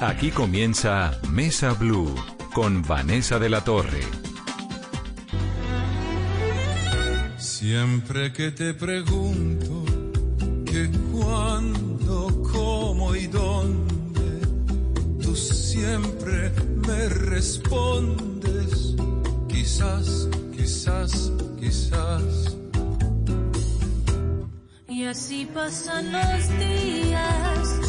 Aquí comienza Mesa Blue con Vanessa de la Torre. Siempre que te pregunto que cuándo, cómo y dónde, tú siempre me respondes, quizás, quizás, quizás. Y así pasan los días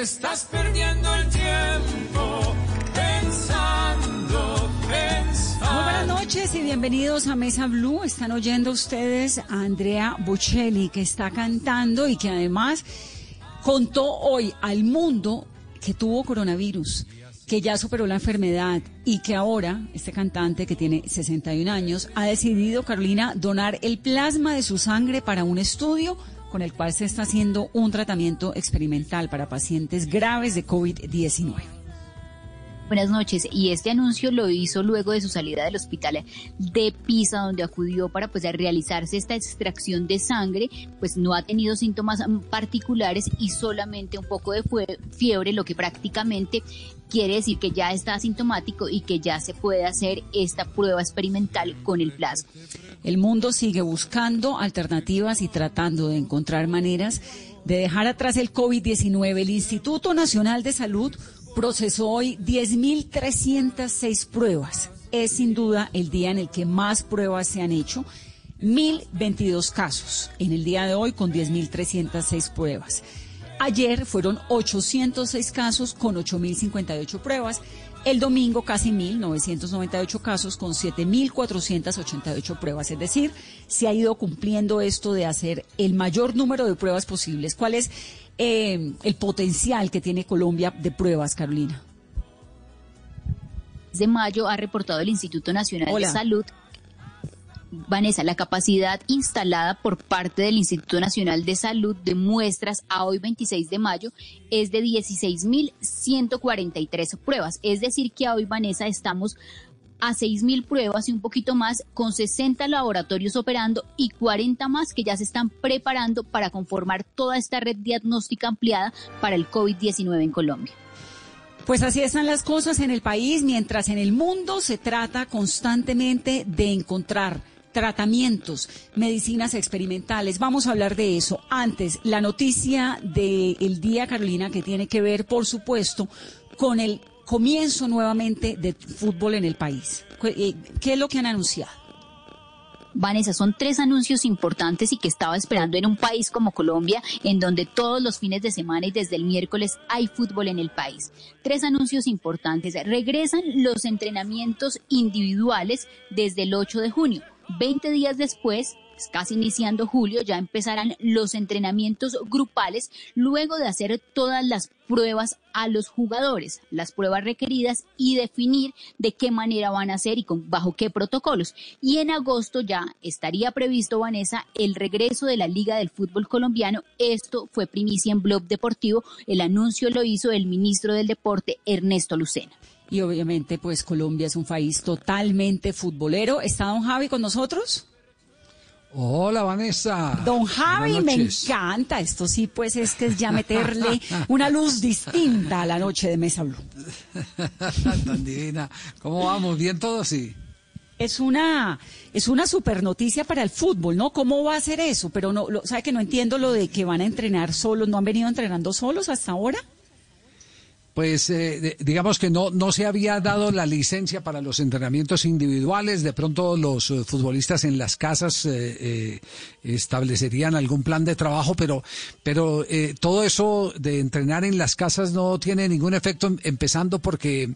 Estás perdiendo el tiempo pensando, pensando. Muy buenas noches y bienvenidos a Mesa Blue. Están oyendo ustedes a Andrea Bocelli que está cantando y que además contó hoy al mundo que tuvo coronavirus, que ya superó la enfermedad y que ahora este cantante que tiene 61 años ha decidido, Carolina, donar el plasma de su sangre para un estudio con el cual se está haciendo un tratamiento experimental para pacientes graves de COVID-19. Buenas noches. Y este anuncio lo hizo luego de su salida del hospital de Pisa, donde acudió para pues realizarse esta extracción de sangre. Pues no ha tenido síntomas mm, particulares y solamente un poco de fiebre, lo que prácticamente quiere decir que ya está asintomático y que ya se puede hacer esta prueba experimental con el plasma. El mundo sigue buscando alternativas y tratando de encontrar maneras de dejar atrás el COVID-19. El Instituto Nacional de Salud procesó hoy 10.306 pruebas. Es sin duda el día en el que más pruebas se han hecho. 1.022 casos en el día de hoy con 10.306 pruebas. Ayer fueron 806 casos con 8.058 pruebas. El domingo casi 1.998 casos con 7.488 pruebas. Es decir, se ha ido cumpliendo esto de hacer el mayor número de pruebas posibles. ¿Cuál es eh, el potencial que tiene Colombia de pruebas, Carolina? de mayo ha reportado el Instituto Nacional Hola. de Salud. Vanessa, la capacidad instalada por parte del Instituto Nacional de Salud de muestras a hoy 26 de mayo es de 16.143 pruebas. Es decir, que hoy, Vanessa, estamos a 6.000 pruebas y un poquito más, con 60 laboratorios operando y 40 más que ya se están preparando para conformar toda esta red diagnóstica ampliada para el COVID-19 en Colombia. Pues así están las cosas en el país, mientras en el mundo se trata constantemente de encontrar tratamientos, medicinas experimentales. Vamos a hablar de eso. Antes, la noticia del día, Carolina, que tiene que ver, por supuesto, con el comienzo nuevamente de fútbol en el país. ¿Qué qué es lo que han anunciado? Vanessa, son tres anuncios importantes y que estaba esperando en un país como Colombia, en donde todos los fines de semana y desde el miércoles hay fútbol en el país. Tres anuncios importantes. Regresan los entrenamientos individuales desde el 8 de junio. 20 días después, pues, casi iniciando julio, ya empezarán los entrenamientos grupales luego de hacer todas las pruebas a los jugadores, las pruebas requeridas y definir de qué manera van a hacer y con, bajo qué protocolos. Y en agosto ya estaría previsto, Vanessa, el regreso de la Liga del Fútbol Colombiano. Esto fue primicia en Blog Deportivo. El anuncio lo hizo el ministro del Deporte, Ernesto Lucena. Y obviamente, pues Colombia es un país totalmente futbolero. ¿Está don Javi con nosotros? Hola Vanessa. Don Javi, me encanta. Esto sí, pues es que es ya meterle una luz distinta a la noche de Mesa Blue. Tan divina. ¿Cómo vamos? ¿Bien todos? Sí. Es una, es una super noticia para el fútbol, ¿no? ¿Cómo va a ser eso? Pero no, lo, sabe que no entiendo lo de que van a entrenar solos, ¿no han venido entrenando solos hasta ahora? Pues eh, digamos que no, no se había dado la licencia para los entrenamientos individuales. De pronto los eh, futbolistas en las casas eh, eh, establecerían algún plan de trabajo, pero, pero eh, todo eso de entrenar en las casas no tiene ningún efecto, em- empezando porque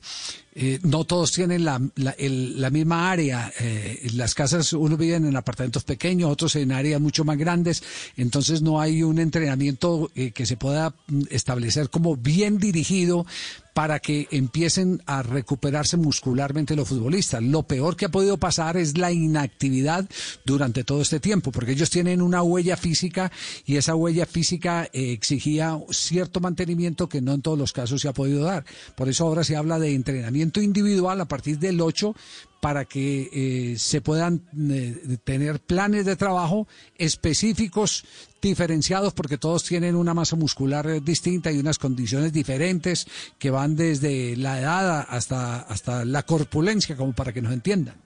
eh, no todos tienen la, la, la misma área. Eh, las casas uno vive en apartamentos pequeños, otros en áreas mucho más grandes, entonces no hay un entrenamiento eh, que se pueda mm, establecer como bien dirigido para que empiecen a recuperarse muscularmente los futbolistas. Lo peor que ha podido pasar es la inactividad durante todo este tiempo, porque ellos tienen una huella física y esa huella física eh, exigía cierto mantenimiento que no en todos los casos se ha podido dar. Por eso ahora se habla de entrenamiento individual a partir del 8 para que eh, se puedan eh, tener planes de trabajo específicos, diferenciados, porque todos tienen una masa muscular eh, distinta y unas condiciones diferentes que van desde la edad hasta, hasta la corpulencia, como para que nos entiendan.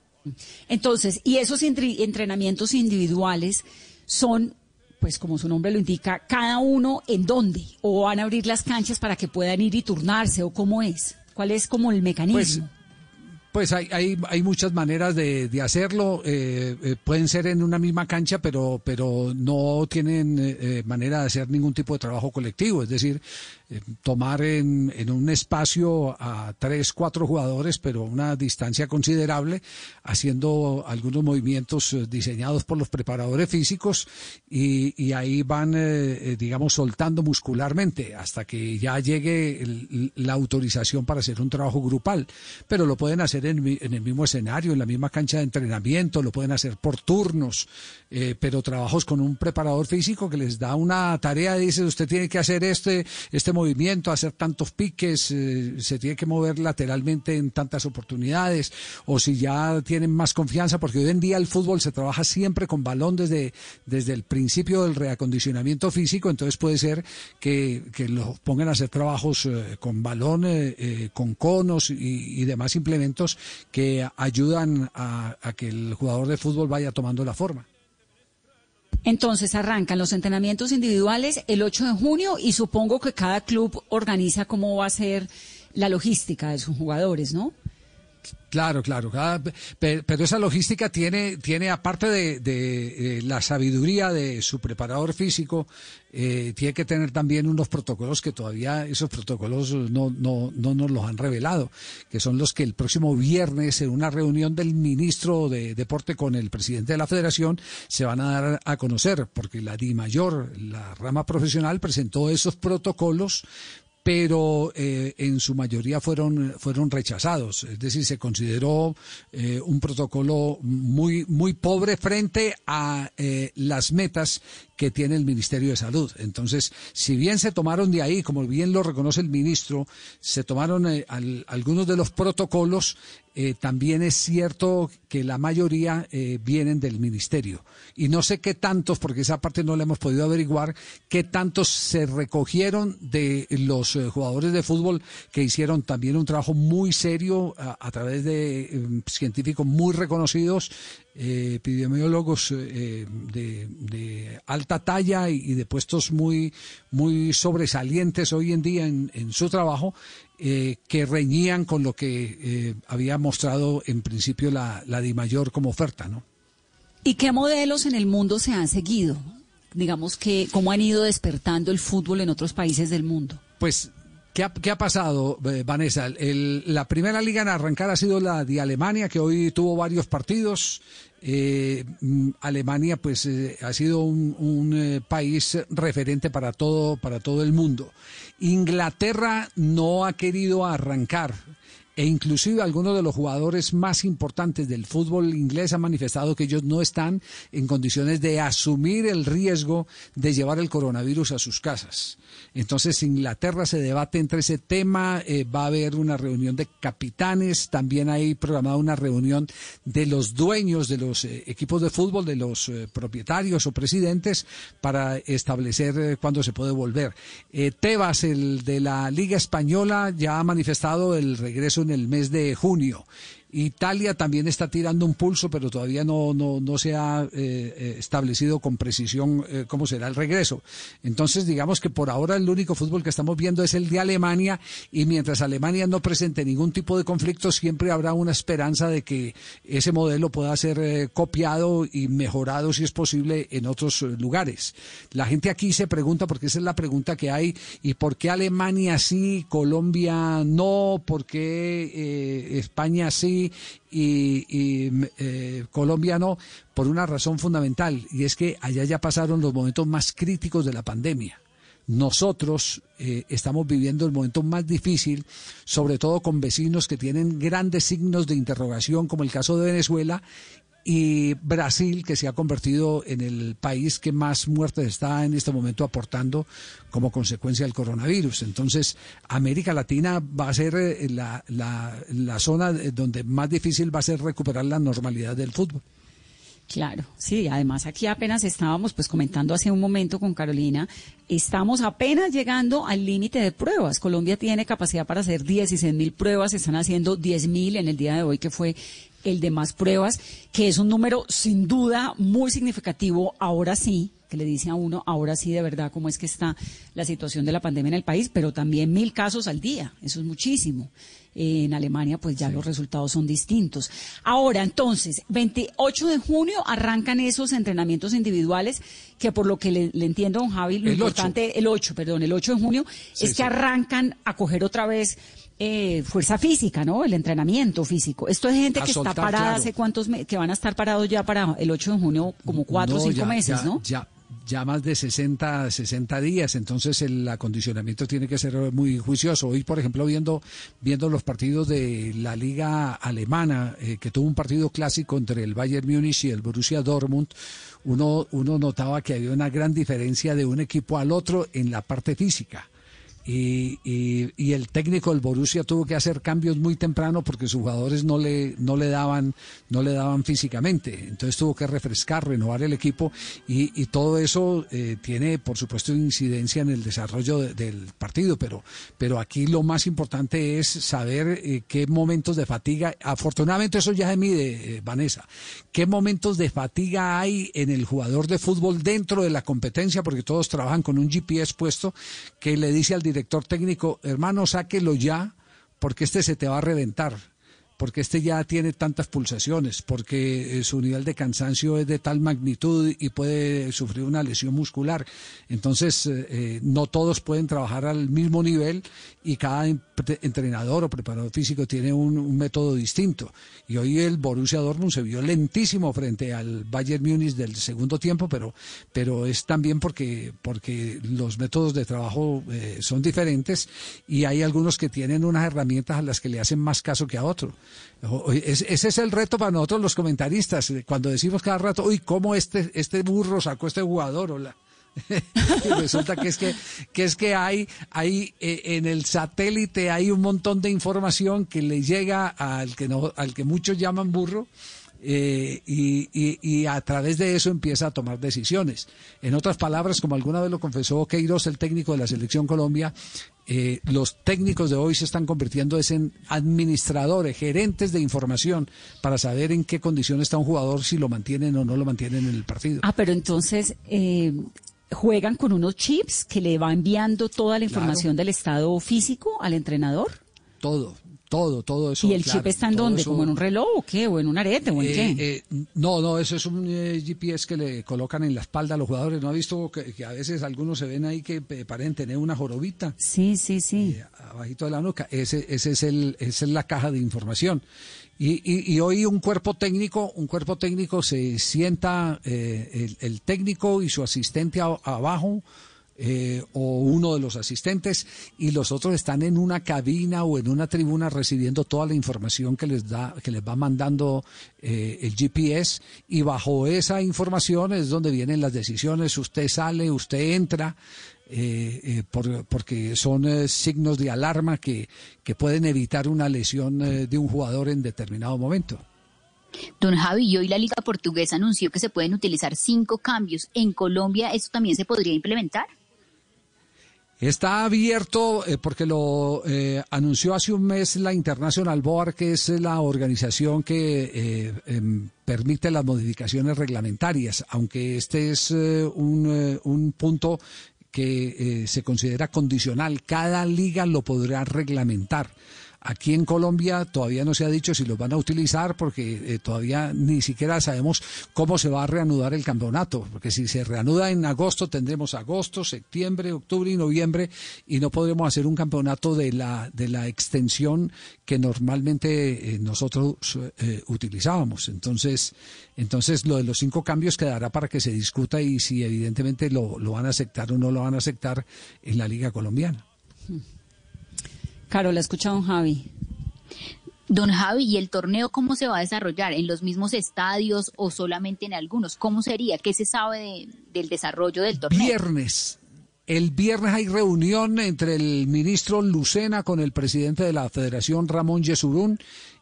Entonces, y esos entre- entrenamientos individuales son, pues como su nombre lo indica, cada uno en dónde, o van a abrir las canchas para que puedan ir y turnarse, o cómo es, cuál es como el mecanismo. Pues hay, hay, hay muchas maneras de, de hacerlo. eh, eh, pueden ser en una misma cancha, pero, pero no tienen eh, eh, manera de hacer ningún tipo de trabajo colectivo. Es decir, eh, tomar en, en un espacio a tres, cuatro jugadores, pero a una distancia considerable, haciendo algunos movimientos diseñados por los preparadores físicos y, y ahí van, digamos, soltando muscularmente hasta que ya llegue el- la autorización para hacer un trabajo grupal. Pero lo pueden hacer en, mi- en el mismo escenario, en la misma cancha de entrenamiento, lo pueden hacer por turnos, eh, pero trabajos con un preparador físico que les da una tarea, dice, usted tiene que hacer este, este movimiento, hacer tantos piques, eh, se tiene que mover lateralmente en tantas oportunidades, o si ya tienen más confianza, porque hoy en día el fútbol se trabaja siempre con balón desde, desde el principio del reacondicionamiento físico, entonces puede ser que, que lo pongan a hacer trabajos eh, con balón, con conos y demás implementos que ayudan a, a que el jugador de fútbol vaya tomando la forma. Entonces arrancan los entrenamientos individuales el 8 de junio y supongo que cada club organiza cómo va a ser la logística de sus jugadores, ¿no? Claro, claro. pe- pero esa logística tiene, tiene aparte de, eh, la sabiduría de su preparador físico, eh, tiene que tener también unos protocolos que todavía esos protocolos no, no, no nos los han revelado, que son los que el próximo viernes en una reunión del ministro de Deporte con el presidente de la Federación se van a dar a conocer, porque la Di Mayor, la rama profesional, presentó esos protocolos pero eh, en su mayoría fueron, fueron rechazados. Es decir, se consideró eh, un protocolo muy, muy pobre frente a eh, las metas que tiene el Ministerio de Salud. Entonces, si bien se tomaron de ahí, como bien lo reconoce el ministro, se tomaron al- algunos de los protocolos, eh, también es cierto que la mayoría eh, vienen del ministerio. Y no sé qué tantos, porque esa parte no la hemos podido averiguar, qué tantos se recogieron de los eh, jugadores de fútbol que hicieron también un trabajo muy serio a, través de eh, científicos muy reconocidos, epidemiólogos de, alta talla y, de puestos muy, muy sobresalientes hoy en día en su trabajo, eh, que reñían con lo que eh, había mostrado en principio la, la DIMAYOR como oferta, ¿no? ¿Y qué modelos en el mundo se han seguido? Digamos que cómo han ido despertando el fútbol en otros países del mundo. Pues, ¿qué ha, qué ha pasado, eh, Vanessa? El- la primera liga en arrancar ha sido la de Alemania, que hoy tuvo varios partidos. Eh, mm, Alemania, pues, eh, ha sido un, eh, país referente para todo, para todo el mundo. Inglaterra no ha querido arrancar. E inclusive algunos de los jugadores más importantes del fútbol inglés han manifestado que ellos no están en condiciones de asumir el riesgo de llevar el coronavirus a sus casas. Entonces Inglaterra se debate entre ese tema, eh, va a haber una reunión de capitanes, también hay programada una reunión de los dueños de los eh, equipos de fútbol, de los eh, propietarios o presidentes, para establecer cuándo se puede volver. Tebas, el de la Liga Española, ya ha manifestado el regreso en el mes de junio. Italia también está tirando un pulso, pero todavía no, no, no se ha eh, eh, establecido con precisión eh, cómo será el regreso. Entonces, digamos que por ahora el único fútbol que estamos viendo es el de Alemania y mientras Alemania no presente ningún tipo de conflicto, siempre habrá una esperanza de que ese modelo pueda ser eh, copiado y mejorado, si es posible, en otros lugares. La gente aquí se pregunta, porque esa es la pregunta que hay, ¿y por qué Alemania sí, Colombia no? ¿Por qué España sí? Y, y, eh, Colombia no, por una razón fundamental, y es que allá ya pasaron los momentos más críticos de la pandemia. Nosotros eh, estamos viviendo el momento más difícil, sobre todo con vecinos que tienen grandes signos de interrogación, como el caso de Venezuela, y Brasil, que se ha convertido en el país que más muertes está en este momento aportando como consecuencia del coronavirus. Entonces, América Latina va a ser eh, la, la, la zona donde más difícil va a ser recuperar la normalidad del fútbol. Claro, sí, además aquí apenas estábamos pues comentando hace un momento con Carolina, estamos apenas llegando al límite de pruebas. Colombia tiene capacidad para hacer 16 mil pruebas, están haciendo 10 mil en el día de hoy que fue el de más pruebas, que es un número sin duda muy significativo, ahora sí, que le dice a uno, ahora sí de verdad cómo es que está la situación de la pandemia en el país, pero también mil casos al día, eso es muchísimo. En Alemania, pues ya los resultados son distintos. Ahora, entonces, 28 de junio arrancan esos entrenamientos individuales, que por lo que le, le entiendo, don Javi, lo El importante, el 8, perdón, el 8 de junio, Sí, es sí. que arrancan a coger otra vez eh, fuerza física, ¿no? El entrenamiento físico. Esto es gente A que soltar, está parada claro. hace cuántos meses, que van a estar parados ya para el 8 de junio, como cuatro o No, cinco ya- meses, ya- ¿no? Ya, ya más de 60, 60 días, entonces el acondicionamiento tiene que ser muy juicioso. Hoy, por ejemplo, viendo, viendo los partidos de la liga alemana, eh, que tuvo un partido clásico entre el Bayern Múnich y el Borussia Dortmund, uno, uno notaba que había una gran diferencia de un equipo al otro en la parte física. Y, el técnico del Borussia tuvo que hacer cambios muy temprano porque sus jugadores no le no le daban no le daban físicamente. Entonces tuvo que refrescar renovar el equipo y, todo eso eh, tiene por supuesto incidencia en el desarrollo de- del partido pero pero aquí lo más importante es saber eh, qué momentos de fatiga afortunadamente eso ya se mide eh, Vanessa qué momentos de fatiga hay en el jugador de fútbol dentro de la competencia porque todos trabajan con un GPS puesto que le dice al director técnico, hermano, sáquelo ya, porque este se te va a reventar, porque este ya tiene tantas pulsaciones, porque eh, su nivel de cansancio es de tal magnitud y puede sufrir una lesión muscular. Entonces, eh, eh, no todos pueden trabajar al mismo nivel y cada entrenador o preparador físico tiene un, un método distinto. Y hoy el Borussia Dortmund se vio lentísimo frente al Bayern Múnich del segundo tiempo, pero, pero es también porque, porque los métodos de trabajo eh, son diferentes y hay algunos que tienen unas herramientas a las que le hacen más caso que a otro. Ese es el reto para nosotros los comentaristas, eh, cuando decimos cada rato, uy, ¿cómo este, este burro sacó este jugador? Resulta que es que, que es que hay, hay eh, en el satélite hay un montón de información que le llega al que no, al que muchos llaman burro. Eh, y, y- y a través de eso empieza a tomar decisiones. En otras palabras, como alguna vez lo confesó Queiroz, el técnico de la selección Colombia, eh, los técnicos de hoy se están convirtiendo en administradores, gerentes de información para saber en qué condición está un jugador, si lo mantienen o no lo mantienen en el partido. Ah, pero entonces eh, juegan con unos chips que le va enviando toda la información del estado físico al entrenador. Todo, todo, todo eso. ¿Y el claro, chip está en dónde? eso- ¿Como en un reloj o qué? ¿O en un arete? ¿O en Eh, qué? eh, no, no, eso es un eh, GPS que le colocan en la espalda a los jugadores. ¿No ha visto que, que a veces algunos se ven ahí que eh, parecen tener una jorobita Sí, sí, sí. eh, abajito de la nuca? Ese, ese es el, esa es la caja de información. Y, y, y hoy un cuerpo técnico, un cuerpo técnico se sienta eh, el, el técnico y su asistente a- abajo eh, o uno de los asistentes y los otros están en una cabina o en una tribuna recibiendo toda la información que les da que les va mandando eh, el GPS y bajo esa información es donde vienen las decisiones usted sale usted entra eh, eh, por- porque son eh, signos de alarma que, que pueden evitar una lesión de un jugador en determinado momento. Don Javi, hoy la Liga Portuguesa anunció que se pueden utilizar cinco cambios. ¿En Colombia esto también se podría implementar? Está abierto eh, porque lo eh, anunció hace un mes la International Board, que es la organización que eh, em, permite las modificaciones reglamentarias, aunque este es eh, un, eh, un punto que eh, se considera condicional. Cada liga lo podrá reglamentar. Aquí en Colombia todavía no se ha dicho si los van a utilizar porque eh, todavía ni siquiera sabemos cómo se va a reanudar el campeonato, porque si se reanuda en agosto tendremos agosto, septiembre, octubre y noviembre y no podremos hacer un campeonato de la de la extensión que normalmente eh, nosotros eh, utilizábamos. Entonces, entonces lo de los cinco cambios quedará para que se discuta y si evidentemente lo, lo van a aceptar o no lo van a aceptar en la Liga Colombiana. Carol, escucha don Javi. Don Javi, ¿y el torneo cómo se va a desarrollar? ¿En los mismos estadios o solamente en algunos? ¿Cómo sería? ¿Qué se sabe de- del desarrollo del torneo? Viernes. El viernes hay reunión entre el ministro Lucena con el presidente de la Federación Ramón Yesurún.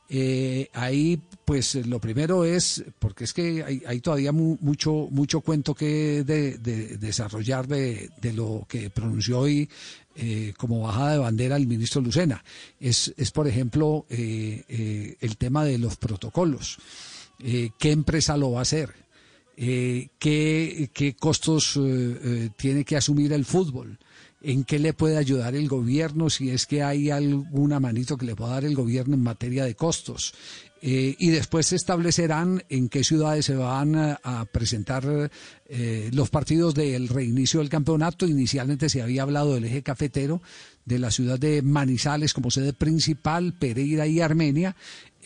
Eh, ahí, pues lo primero es, porque es que hay, hay todavía mu- mucho, mucho cuento que de- de- desarrollar de, de lo que pronunció hoy eh, como bajada de bandera el ministro Lucena. Es, es por ejemplo, eh, eh, el tema de los protocolos. Eh, ¿Qué empresa lo va a hacer? qué, qué costos tiene que asumir el fútbol, en qué le puede ayudar el gobierno, si es que hay alguna manito que le pueda dar el gobierno en materia de costos. Eh, y después se establecerán en qué ciudades se van a, presentar eh, los partidos del reinicio del campeonato. Inicialmente se había hablado del eje cafetero, de la ciudad de Manizales como sede principal, Pereira y Armenia.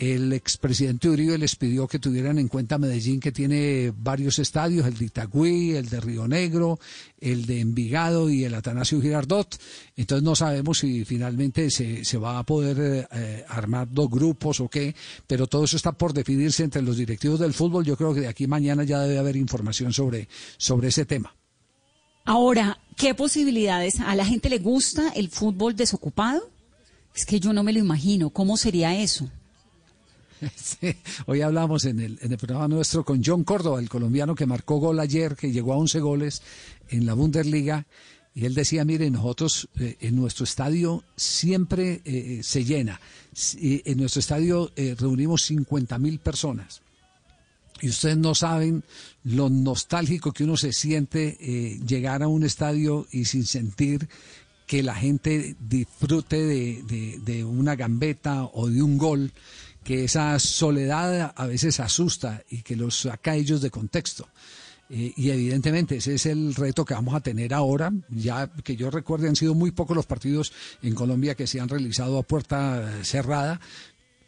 El expresidente Uribe les pidió que tuvieran en cuenta Medellín, que tiene varios estadios, el de Itagüí, el de Río Negro, el de Envigado y el Atanasio Girardot. Entonces no sabemos si finalmente se, se va a poder eh, armar dos grupos o qué, pero todo eso está por definirse entre los directivos del fútbol. Yo creo que de aquí mañana ya debe haber información sobre, sobre ese tema. Ahora, ¿qué posibilidades? ¿A la gente le gusta el fútbol desocupado? Es que yo no me lo imagino. ¿Cómo sería eso? Hoy hablamos en el, programa nuestro con John Córdoba, el colombiano que marcó gol ayer, que llegó a 11 goles en la Bundesliga. Y él decía, mire, nosotros eh, en nuestro estadio siempre eh, se llena. En nuestro estadio eh, reunimos 50 mil personas. Y ustedes no saben lo nostálgico que uno se siente eh, llegar a un estadio y sin sentir que la gente disfrute de una gambeta o de un gol, que esa soledad a veces asusta y que los saca ellos de contexto. Eh, y evidentemente ese es el reto que vamos a tener ahora. Ya que yo recuerde han sido muy pocos los partidos en Colombia que se han realizado a puerta eh, cerrada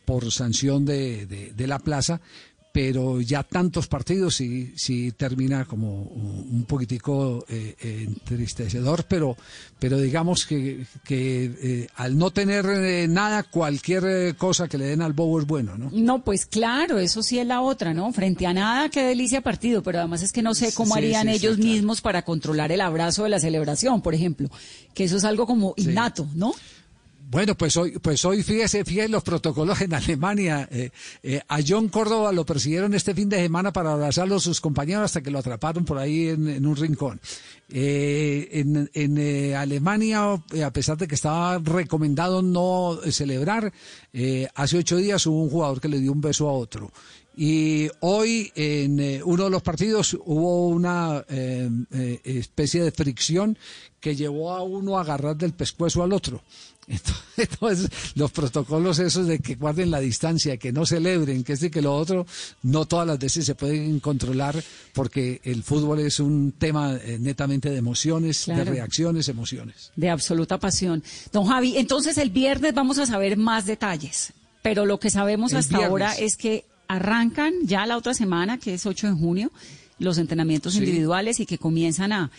por sanción de- de la plaza, pero ya tantos partidos sí, sí termina como un poquitico eh, eh, entristecedor, pero, pero digamos que, que eh, al no tener eh, nada, cualquier eh, cosa que le den al bobo es bueno, ¿no? No, pues claro, eso sí es la otra, ¿no? Frente a nada, qué delicia partido, pero además es que no sé cómo Sí, harían sí, ellos claro. mismos para controlar el abrazo de la celebración, por ejemplo, que eso es algo como innato, ¿no? Bueno, pues hoy, pues hoy fíjese, fíjese los protocolos en Alemania. Eh, eh, a John Córdoba lo persiguieron este fin de semana para abrazarlo a sus compañeros hasta que lo atraparon por ahí en, un rincón. Eh, en en, Alemania, a pesar de que estaba recomendado no celebrar, hace ocho días hubo un jugador que le dio un beso a otro. Y hoy en uno de los partidos hubo una especie de fricción que llevó a uno a agarrar del pescuezo al otro. Entonces, los protocolos esos de que guarden la distancia, que no celebren, que este que lo otro, no todas las veces se pueden controlar porque el fútbol es un tema eh, netamente de emociones, de reacciones, emociones. De absoluta pasión. Don Javi, entonces el viernes vamos a saber más detalles, pero lo que sabemos El hasta viernes. ahora es que arrancan ya la otra semana, que es 8 de junio, los entrenamientos Sí. individuales y que comienzan a,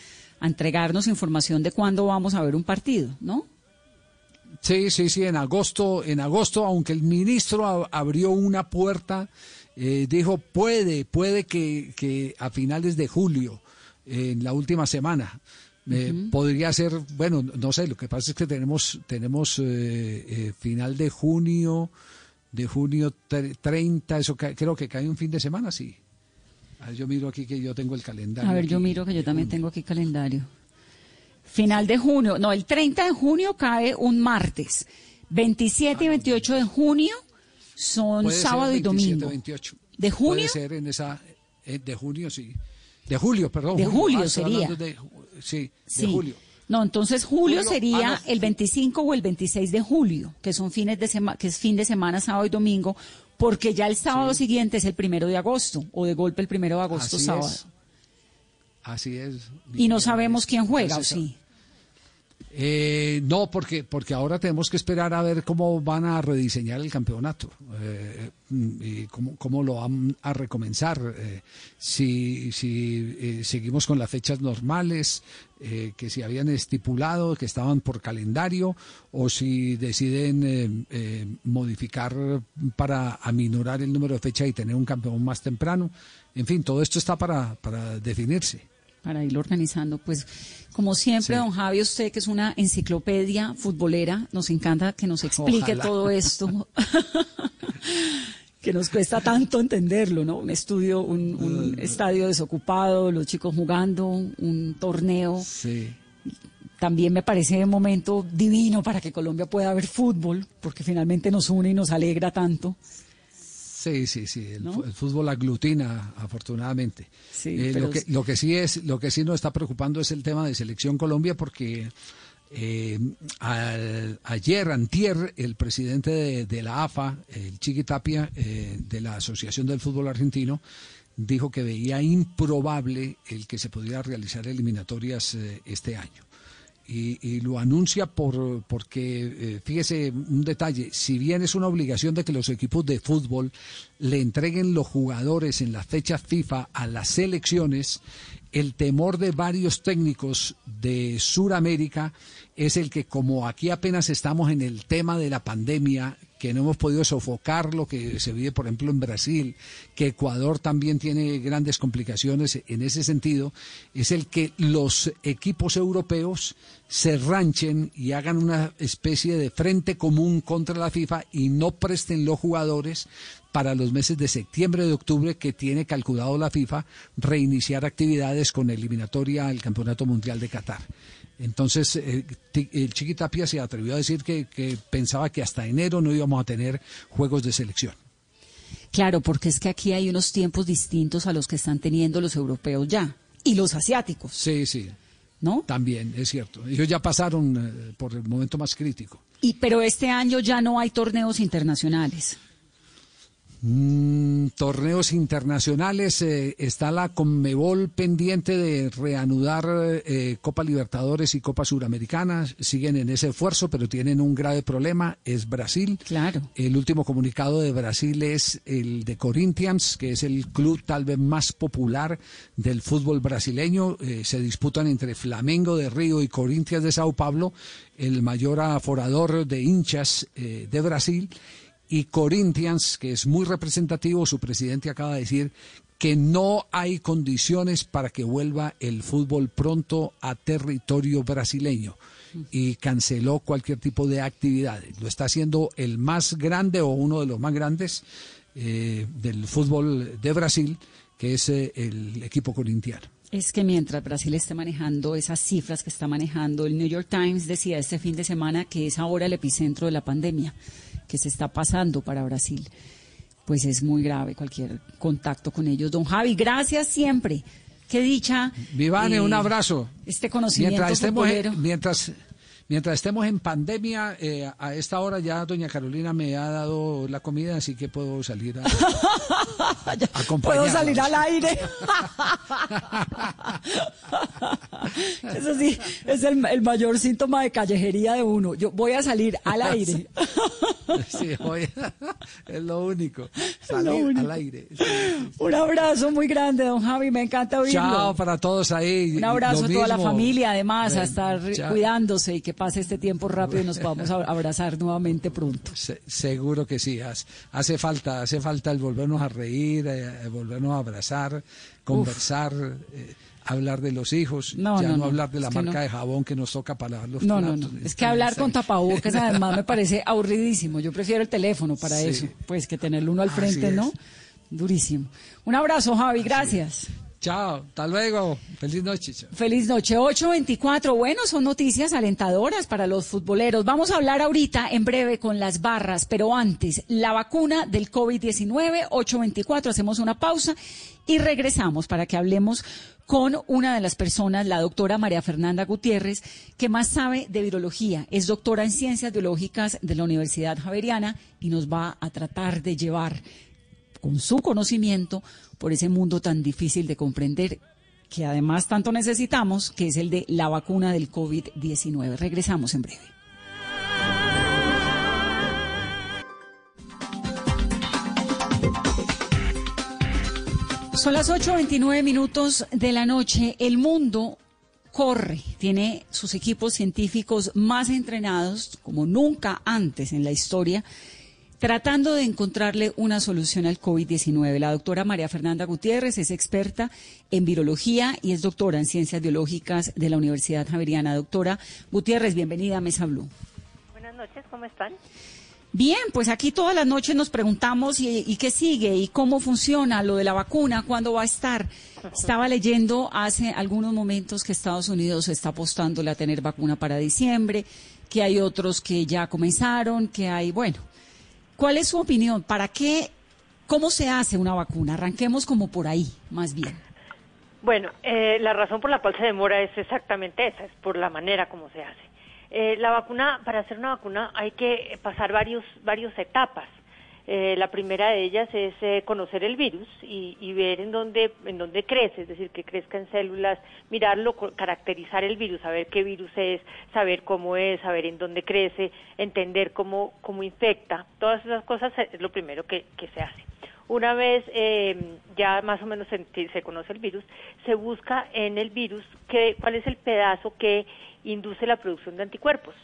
a entregarnos información de cuándo vamos a ver un partido, ¿no? Sí, sí, sí, en agosto, en agosto, aunque el ministro abrió una puerta, eh, dijo puede, puede que, que a finales de julio, eh, en la última semana, eh, podría ser, bueno, no sé, lo que pasa es que tenemos, tenemos eh, final de junio, de junio tre- 30, eso creo que cae un fin de semana, sí. A ver, yo miro aquí que yo tengo el calendario. A ver, yo miro que yo también junio. tengo aquí calendario. Final de junio, no, el 30 de junio cae un martes. 27 y 28 de junio son Puede ser sábado y 27, domingo. 28. ¿De junio? Puede ser en esa, eh, de junio, sí. De julio, perdón. De julio Ah, sería. de sí, Sí. de julio. No, entonces julio, Julio, sería ah, no. el 25 o el 26 de julio, que son fines de semana, que es fin de semana, sábado y domingo, porque ya el sábado siguiente es el primero de agosto, o de golpe el primero de agosto, Así sábado. es. Así es. Y no sabemos quién juega, ¿o sí? Eh, no, porque, porque ahora tenemos que esperar a ver cómo van a rediseñar el campeonato eh, y cómo, cómo lo van a recomenzar. eh, si si eh, seguimos con las fechas normales que se habían estipulado, que estaban por calendario, o si deciden modificar para aminorar el número de fechas y tener un campeón más temprano. En fin, todo esto está para, para definirse. Para irlo organizando. Pues, como siempre, Sí. don Javi, usted que es una enciclopedia futbolera, nos encanta que nos explique Ojalá. todo esto. que nos cuesta tanto entenderlo, ¿no? Un estudio, un, un estadio desocupado, los chicos jugando, un torneo. Sí. También me parece un momento divino para que Colombia pueda ver fútbol, porque finalmente nos une y nos alegra tanto. Sí, sí, sí. El, ¿No? fu- el fútbol aglutina, afortunadamente. Sí, Eh, pero lo, que, lo que sí es, lo que sí nos está preocupando es el tema de selección Colombia, porque eh, al- ayer, antier, el presidente de, de la AFA, el Chiqui Tapia, eh, de la Asociación del Fútbol Argentino, dijo que veía improbable el que se pudiera realizar eliminatorias eh, este año y, y lo anuncia por porque eh, fíjese un detalle si bien es una obligación de que los equipos de fútbol le entreguen los jugadores en las fechas FIFA a las selecciones el temor de varios técnicos de Sudamérica es el que como aquí apenas estamos en el tema de la pandemia que no hemos podido sofocar lo que se vive, por ejemplo, en Brasil, que Ecuador también tiene grandes complicaciones en ese sentido, es el que los equipos europeos se ranchen y hagan una especie de frente común contra la FIFA y no presten los jugadores para los meses de septiembre y de octubre que tiene calculado la FIFA reiniciar actividades con eliminatoria al Campeonato Mundial de Qatar. Entonces, eh, el Chiqui Tapia se atrevió a decir que, que pensaba que hasta enero no íbamos a tener juegos de selección. Claro, porque es que aquí hay unos tiempos distintos a los que están teniendo los europeos ya, y los asiáticos, Sí, sí, ¿no? también, es cierto. Ellos ya pasaron eh, por el momento más crítico. Y, pero este año ya no hay torneos internacionales. Mm, torneos internacionales, eh, está la Conmebol pendiente de reanudar eh, Copa Libertadores y Copa Suramericana, siguen en ese esfuerzo, pero tienen un grave problema, es Brasil. Claro. El último comunicado de Brasil es el de Corinthians, que es el club tal vez más popular del fútbol brasileño. Eh, se disputan entre Flamengo de Río y Corinthians de Sao Paulo, el mayor aforador de hinchas eh, de Brasil. Y Corinthians, que es muy representativo, su presidente acaba de decir que no hay condiciones para que vuelva el fútbol pronto a territorio brasileño y canceló cualquier tipo de actividades. Lo está haciendo el más grande o uno de los más grandes eh, del fútbol de Brasil, que es eh, el equipo corintiano. Es que mientras Brasil esté manejando esas cifras que está manejando, el New York Times decía este fin de semana que es ahora el epicentro de la pandemia que se está pasando para Brasil. Pues es muy grave cualquier contacto con ellos. Don Javi, gracias siempre. Qué dicha. Vivane, eh, un abrazo. Este conocimiento Mientras estemos, mientras, mientras estemos en pandemia, eh, a esta hora ya doña Carolina me ha dado la comida, así que puedo salir a, a Puedo salir al aire. Eso sí, es el, el mayor síntoma de callejería de uno. Yo voy a salir al aire. Sí, oye, es lo único. Salir único. al aire. Sí, sí. Un abrazo muy grande, don Javi. Me encanta oírlo. Chao para todos ahí. Un abrazo a toda la familia, además, a estar chao. cuidándose y que pase este tiempo rápido y nos podamos a- abrazar nuevamente pronto. Se- seguro que sí. Hace, falta, hace falta el volvernos a reír, eh, el volvernos a abrazar, conversar, eh, hablar de los hijos, No, ya no, hablar de la marca de jabón que nos toca para lavar los No, no, platos. no. Es que hablar con tapabocas además me parece aburridísimo. Yo prefiero el teléfono para Sí. eso, pues que tenerlo uno al Así frente, es. ¿no? Durísimo. Un abrazo, Javi. Gracias. Chao, hasta luego. Feliz noche. chao. Feliz noche, 8.24. Bueno, son noticias alentadoras para los futboleros. Vamos a hablar ahorita en breve con las barras, pero antes, la vacuna del COVID-19, 8.24, hacemos una pausa y regresamos para que hablemos con una de las personas, la doctora María Fernanda Gutiérrez, que más sabe de virología. Es doctora en ciencias biológicas de la Universidad Javeriana y nos va a tratar de llevar con su conocimiento por ese mundo tan difícil de comprender que además tanto necesitamos, que es el de la vacuna del COVID-19. Regresamos en breve. Son las 8.29 minutos de la noche. El mundo corre, tiene sus equipos científicos más entrenados como nunca antes en la historia, tratando de encontrarle una solución al COVID-19. La doctora María Fernanda Gutiérrez es experta en virología y es doctora en ciencias biológicas de la Universidad Javeriana. Doctora Gutiérrez, bienvenida a Mesa Blue. Buenas noches, ¿cómo están? Bien, pues aquí todas las noches nos preguntamos y, y, qué sigue y cómo funciona lo de la vacuna, cuándo va a estar. Estaba leyendo hace algunos momentos que Estados Unidos está apostándole a tener vacuna para diciembre, que hay otros que ya comenzaron, que hay, bueno, ¿cuál es su opinión? ¿Para qué, cómo se hace una vacuna? Arranquemos como por ahí, más bien. Bueno, eh, la razón por la cual se demora es exactamente esa, es por la manera como se hace. Eh, la vacuna, para hacer una vacuna hay que pasar varios, varios etapas. Eh, la primera de ellas es eh, conocer el virus y, y, ver en dónde, en dónde crece, es decir, que crezca en células, mirarlo, caracterizar el virus, saber qué virus es, saber cómo es, saber en dónde crece, entender cómo, cómo infecta. Todas esas cosas es lo primero que, que se hace. Una vez eh, ya más o menos se, se, conoce el virus, se busca en el virus que, cuál es el pedazo que induce la producción de anticuerpos.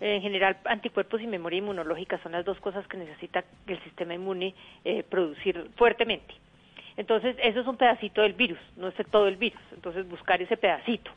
En general, anticuerpos y memoria inmunológica son las dos cosas que necesita el sistema inmune eh, producir fuertemente. Entonces, eso es un pedacito del virus, no es todo el virus. Entonces, buscar ese pedacito.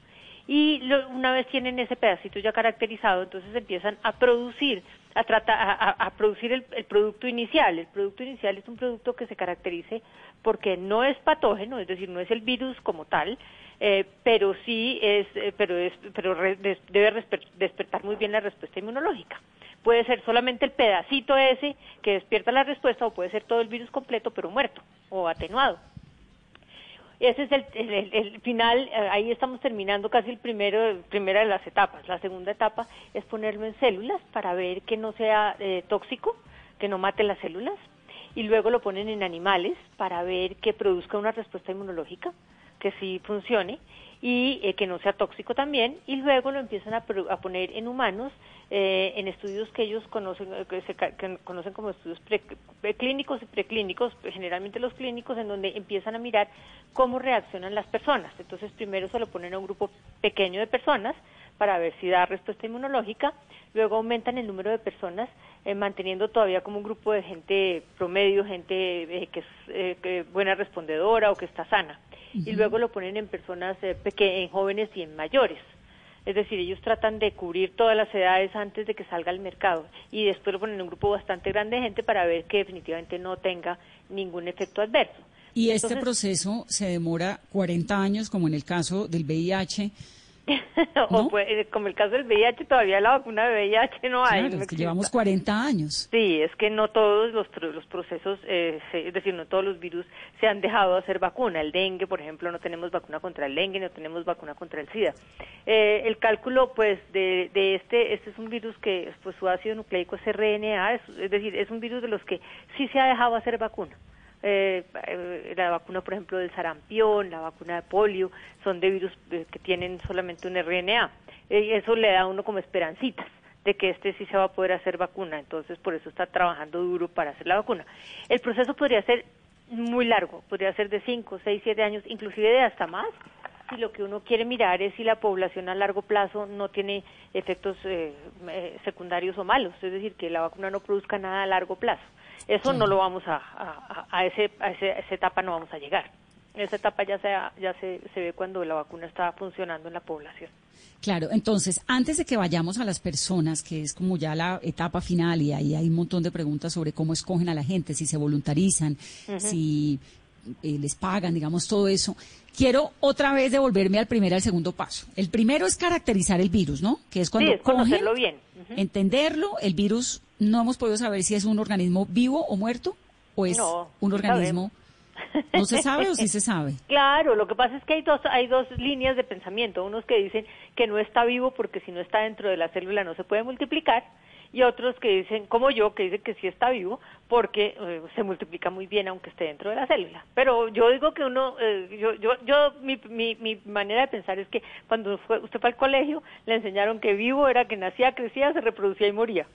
Y lo, una vez tienen ese pedacito ya caracterizado, entonces empiezan a producir, a, a producir el, el, producto inicial. El producto inicial es un producto que se caracterice porque no es patógeno, es decir, no es el virus como tal, eh, pero sí es, eh, pero es, pero re, debe despertar muy bien la respuesta inmunológica. Puede ser solamente el pedacito ese que despierta la respuesta o puede ser todo el virus completo pero muerto o atenuado. Ese es el, el, el final, ahí estamos terminando casi el primero, primera de las etapas. La segunda etapa es ponerlo en células para ver que no sea eh, tóxico, que no mate las células, y luego lo ponen en animales para ver que produzca una respuesta inmunológica, que sí funcione, y eh, que no sea tóxico también, y luego lo empiezan a, a poner en humanos eh, en estudios que ellos conocen, que se que conocen como estudios clínicos y preclínicos, generalmente los clínicos, en donde empiezan a mirar cómo reaccionan las personas. Entonces, primero se lo ponen a un grupo pequeño de personas para ver si da respuesta inmunológica, luego aumentan el número de personas, eh, manteniendo todavía como un grupo de gente promedio, gente eh, que es eh, buena respondedora o que está sana, uh -huh. y luego lo ponen en personas eh, en jóvenes y en mayores. Es decir, ellos tratan de cubrir todas las edades antes de que salga al mercado y después lo ponen en un grupo bastante grande de gente para ver que definitivamente no tenga ningún efecto adverso. Y este proceso se demora 40 años, como en el caso del VIH. o ¿No? pues, como el caso del VIH, todavía la vacuna de VIH no hay. Claro, es que llevamos 40 años. Sí, es que no todos los, los procesos, eh, se, es decir, no todos los virus se han dejado de hacer vacuna. El dengue, por ejemplo, no tenemos vacuna contra el dengue, no tenemos vacuna contra el SIDA. Eh, el cálculo, pues, de, de, este, este es un virus que, pues, su ácido nucleico es RNA, es, es decir, es un virus de los que sí se ha dejado hacer vacuna. Eh, la vacuna, por ejemplo, del sarampión, la vacuna de polio, son de virus que tienen solamente un RNA. Eh, eso le da a uno como esperancitas de que este sí se va a poder hacer vacuna, entonces por eso está trabajando duro para hacer la vacuna. El proceso podría ser muy largo, podría ser de 5, 6, 7 años, inclusive de hasta más, si lo que uno quiere mirar es si la población a largo plazo no tiene efectos eh, secundarios o malos, es decir, que la vacuna no produzca nada a largo plazo. Eso sí. no lo vamos a, a, a, ese, a, ese, a esa etapa no vamos a llegar. Esa etapa ya, se, ya se, se ve cuando la vacuna está funcionando en la población. Claro, entonces, antes de que vayamos a las personas, que es como ya la etapa final, y ahí hay un montón de preguntas sobre cómo escogen a la gente, si se voluntarizan, uh -huh. si eh, les pagan, digamos, todo eso. Quiero otra vez devolverme al primer al segundo paso. El primero es caracterizar el virus, ¿no? Que es cuando Sí, es cogen, conocerlo bien. Entenderlo. El virus no hemos podido saber si es un organismo vivo o muerto o es No, un organismo. ¿No se sabe o sí se sabe? Claro, lo que pasa es que hay dos, hay dos líneas de pensamiento. Unos que dicen que no está vivo porque si no está dentro de la célula no se puede multiplicar. Y otros que dicen, como yo, que dicen que sí está vivo porque eh, se multiplica muy bien aunque esté dentro de la célula. Pero yo digo que uno, eh, yo, yo, yo mi, mi, mi manera de pensar es que cuando fue- usted fue al colegio le enseñaron que vivo era que nacía, crecía, se reproducía y moría.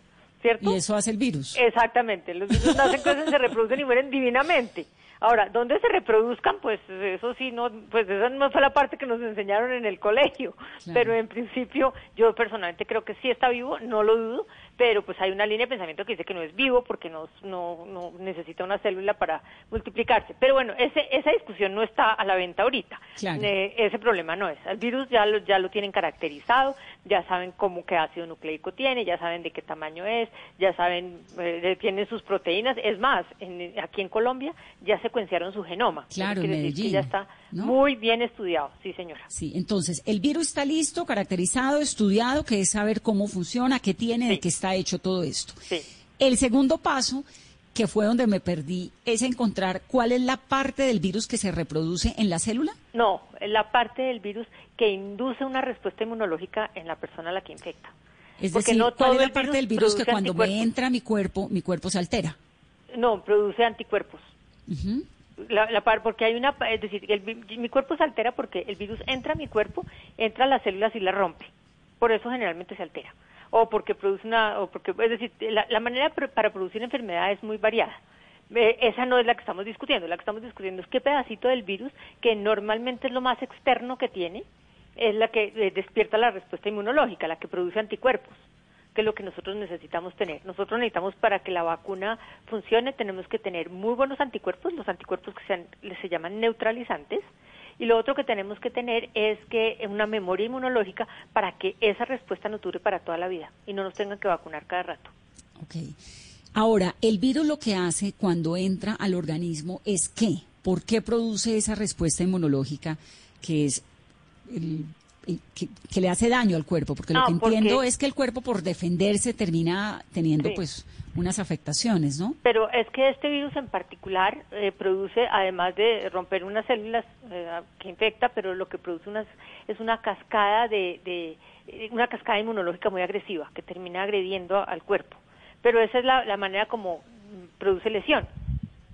¿Cierto? Y eso hace el virus. Exactamente, los virus nacen, crecen, se reproducen y mueren divinamente. Ahora, ¿dónde se reproduzcan? Pues eso sí, no, pues esa no fue la parte que nos enseñaron en el colegio. Claro. Pero en principio, yo personalmente creo que sí está vivo, no lo dudo, pero pues hay una línea de pensamiento que dice que no es vivo porque no, no, no necesita una célula para multiplicarse. Pero bueno, ese, esa discusión no está a la venta ahorita. Claro. Eh, ese problema no es. El virus ya lo, ya lo tienen caracterizado, ya saben cómo qué ácido nucleico tiene, ya saben de qué tamaño es, ya saben, eh, tienen sus proteínas. Es más, en- aquí en Colombia ya secuenciaron su genoma. Claro, quiere decir que Medellín, ya está ¿no? muy bien estudiado, sí señora. Sí, entonces, el virus está listo, caracterizado, estudiado, que es saber cómo funciona, qué tiene, de qué está hecho todo esto. Sí. El segundo paso, que fue donde me perdí, es encontrar cuál es la parte del virus que se reproduce en la célula. No, la parte del virus que induce una respuesta inmunológica en la persona a la que infecta. Es Porque decir, no cuál todo es la parte virus del virus que cuando me entra a mi cuerpo, mi cuerpo se altera. No, produce anticuerpos. Ujú. La, la porque hay una, es decir, el mi cuerpo se altera porque el virus entra a mi cuerpo, entra a las células y las rompe. Por eso generalmente se altera. O porque produce una, o porque, es decir, la, manera para producir enfermedad es muy variada. Eh, esa no es la que estamos discutiendo. La que estamos discutiendo es qué pedacito del virus, que normalmente es lo más externo que tiene, es la que eh, despierta la respuesta inmunológica, la que produce anticuerpos que es lo que nosotros necesitamos tener. Nosotros necesitamos para que la vacuna funcione, tenemos que tener muy buenos anticuerpos, los anticuerpos que sean, se llaman neutralizantes, y lo otro que tenemos que tener es que una memoria inmunológica para que esa respuesta nos dure para toda la vida y no nos tengan que vacunar cada rato. Ok. Ahora, el virus lo que hace cuando entra al organismo es qué? ¿Por qué produce esa respuesta inmunológica que es el- que, que le hace daño al cuerpo? Porque lo que porque- entiendo es que el cuerpo por defenderse termina teniendo Sí. pues unas afectaciones, ¿no? Pero es que este virus en particular eh, produce, además de romper unas células eh, que infecta, pero lo que produce unas, es una cascada de, de- eh, una cascada inmunológica muy agresiva que termina agrediendo al cuerpo. Pero esa es la, la manera como mm, produce lesión,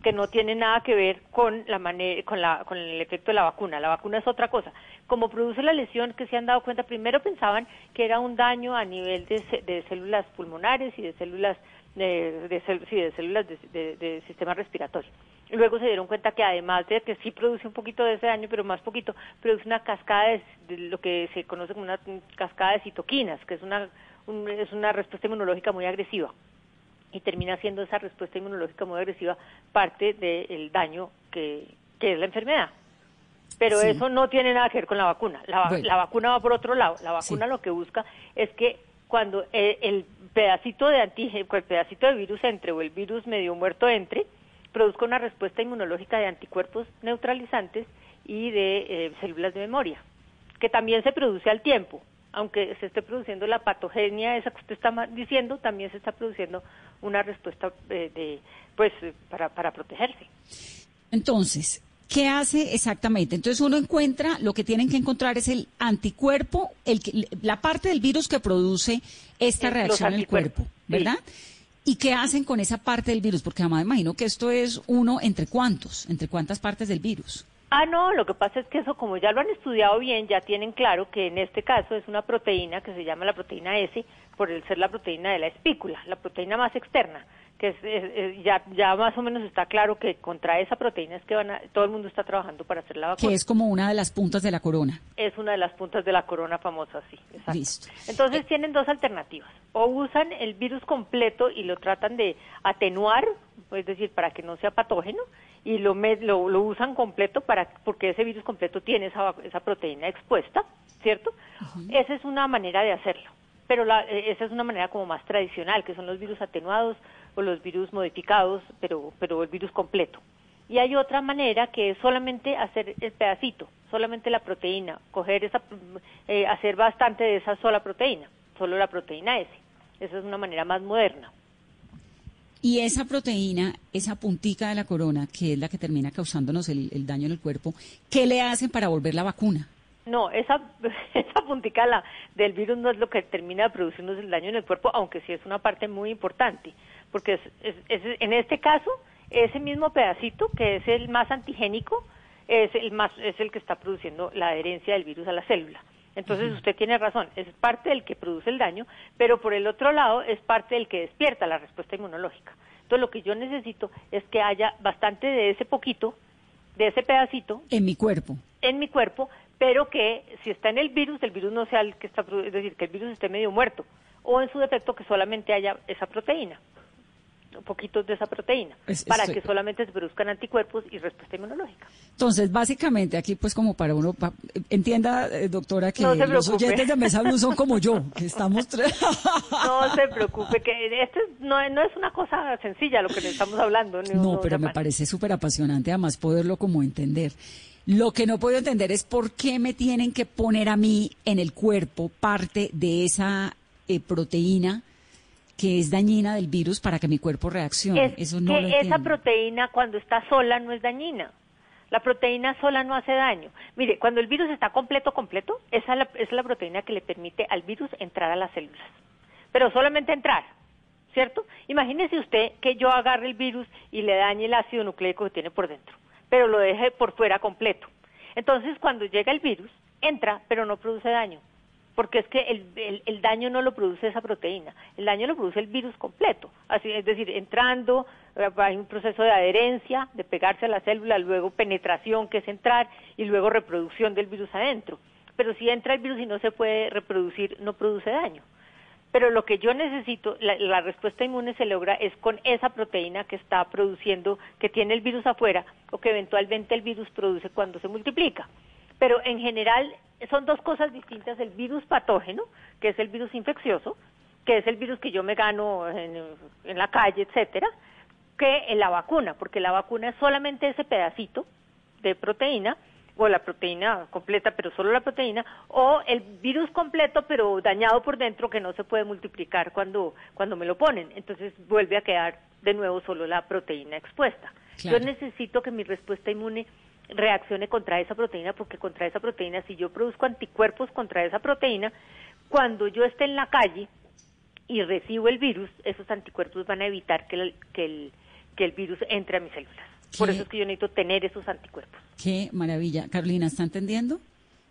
que no tiene nada que ver con la manera, con la, con el efecto de la vacuna. La vacuna es otra cosa. Como produce la lesión, que se han dado cuenta, primero pensaban que era un daño a nivel de, de células pulmonares y de células de, de sí, de células de, sistema respiratorio. Luego se dieron cuenta que además de que sí produce un poquito de ese daño, pero más poquito, produce una cascada de, de lo que se conoce como una cascada de citoquinas, que es una, un- es una respuesta inmunológica muy agresiva y termina siendo esa respuesta inmunológica muy agresiva parte del daño que, que es la enfermedad. Pero Sí. eso no tiene nada que ver con la vacuna. La, Bueno. la vacuna va por otro lado. La vacuna Sí. lo que busca es que cuando eh, el pedacito de antígeno, el pedacito de virus entre o el virus medio muerto entre, produzca una respuesta inmunológica de anticuerpos neutralizantes y de eh, células de memoria, que también se produce al tiempo. Aunque se esté produciendo la patogenia esa que usted está diciendo, también se está produciendo una respuesta eh, de, pues, eh, para, para protegerse. Entonces, ¿qué hace exactamente? Entonces uno encuentra, lo que tienen que encontrar es el anticuerpo, el la parte del virus que produce esta Eh, reacción en el cuerpo, sí. ¿verdad? ¿Y qué hacen con esa parte del virus? Porque además imagino que esto es uno entre cuántos, entre cuántas partes del virus. Ah, no, lo que pasa es que eso, como ya lo han estudiado bien, ya tienen claro que en este caso es una proteína que se llama la proteína S, por el ser la proteína de la espícula, la proteína más externa, que es, es- es- ya, ya más o menos está claro que contra esa proteína es que van a, todo el mundo está trabajando para hacer la vacuna. que es como una de las puntas de la corona. Es una de las puntas de la corona famosa, sí. Exacto. Listo. Entonces tienen dos alternativas. O usan el virus completo y lo tratan de atenuar, es decir, para que no sea patógeno, y lo, lo, lo usan completo para porque ese virus completo tiene esa, esa proteína expuesta, ¿cierto? Esa es una manera de hacerlo. Pero la- eh, esa es una manera como más tradicional, que son los virus atenuados o los virus modificados, pero, pero el virus completo. Y hay otra manera que es solamente hacer el pedacito, solamente la proteína, coger esa, eh, hacer bastante de esa sola proteína, solo la proteína S. Esa es una manera más moderna. Y esa proteína, esa puntica de la corona, que es la que termina causándonos el, el daño en el cuerpo, ¿qué le hacen para volver la vacuna? No, esa, esa puntica la, del virus no es lo que termina de producirnos el daño en el cuerpo, aunque sí es una parte muy importante, porque es, es, es- en este caso, ese mismo pedacito, que es el más antigénico, es el, más, es el que está produciendo la adherencia del virus a la célula. Entonces usted tiene razón, es parte del que produce el daño, pero por el otro lado es parte del que despierta la respuesta inmunológica. Entonces lo que yo necesito es que haya bastante de ese poquito, de ese pedacito, En mi cuerpo. en mi cuerpo, pero que si está en el virus, el virus no sea el que está, es decir, que el virus esté medio muerto, o en su defecto que solamente haya esa proteína, poquitos de esa proteína, Es- para estoy- que solamente se produzcan anticuerpos y respuesta inmunológica. Entonces, básicamente, aquí, pues, como para uno, pa- entienda, eh, doctora, que No los oyentes de Mesa Blue son como yo, que estamos... No se preocupe, que esto es- no, no es una cosa sencilla lo que le estamos hablando. No, uno pero me parece súper apasionante además poderlo como entender. Lo que no puedo entender es por qué me tienen que poner a mí en el cuerpo parte de esa eh, proteína que es dañina del virus para que mi cuerpo reaccione. Es Eso no que lo esa proteína cuando está sola no es dañina. La proteína sola no hace daño. Mire, cuando el virus está completo, completo, esa es la, es la proteína que le permite al virus entrar a las células. Pero solamente entrar, ¿cierto? Imagínese usted que yo agarre el virus y le dañe el ácido nucleico que tiene por dentro, pero lo deje por fuera completo. Entonces, cuando llega el virus, entra, pero no produce daño porque es que el, el- el daño no lo produce esa proteína, el daño lo produce el virus completo, así es decir, entrando, eh, hay un proceso de adherencia, de pegarse a la célula, luego penetración, que es entrar, y luego reproducción del virus adentro. Pero si entra el virus y no se puede reproducir, no produce daño. Pero lo que yo necesito, la, la respuesta inmune se logra es con esa proteína que está produciendo, que tiene el virus afuera, o que eventualmente el virus produce cuando se multiplica. Pero en general son dos cosas distintas, el virus patógeno, que es el virus infeccioso, que es el virus que yo me gano en, en la calle, etcétera, que en la vacuna, porque la vacuna es solamente ese pedacito de proteína, o la proteína completa, pero solo la proteína, o el virus completo, pero dañado por dentro, que no se puede multiplicar cuando, cuando me lo ponen. Entonces vuelve a quedar de nuevo solo la proteína expuesta. Claro. Yo necesito que mi respuesta inmune reaccione contra esa proteína, porque contra esa proteína, si yo produzco anticuerpos contra esa proteína, cuando yo esté en la calle y recibo el virus, esos anticuerpos van a evitar que el, que el, que el virus entre a mis células. Por ¿Qué? eso es que yo necesito tener esos anticuerpos. Qué maravilla. Carolina, ¿está entendiendo?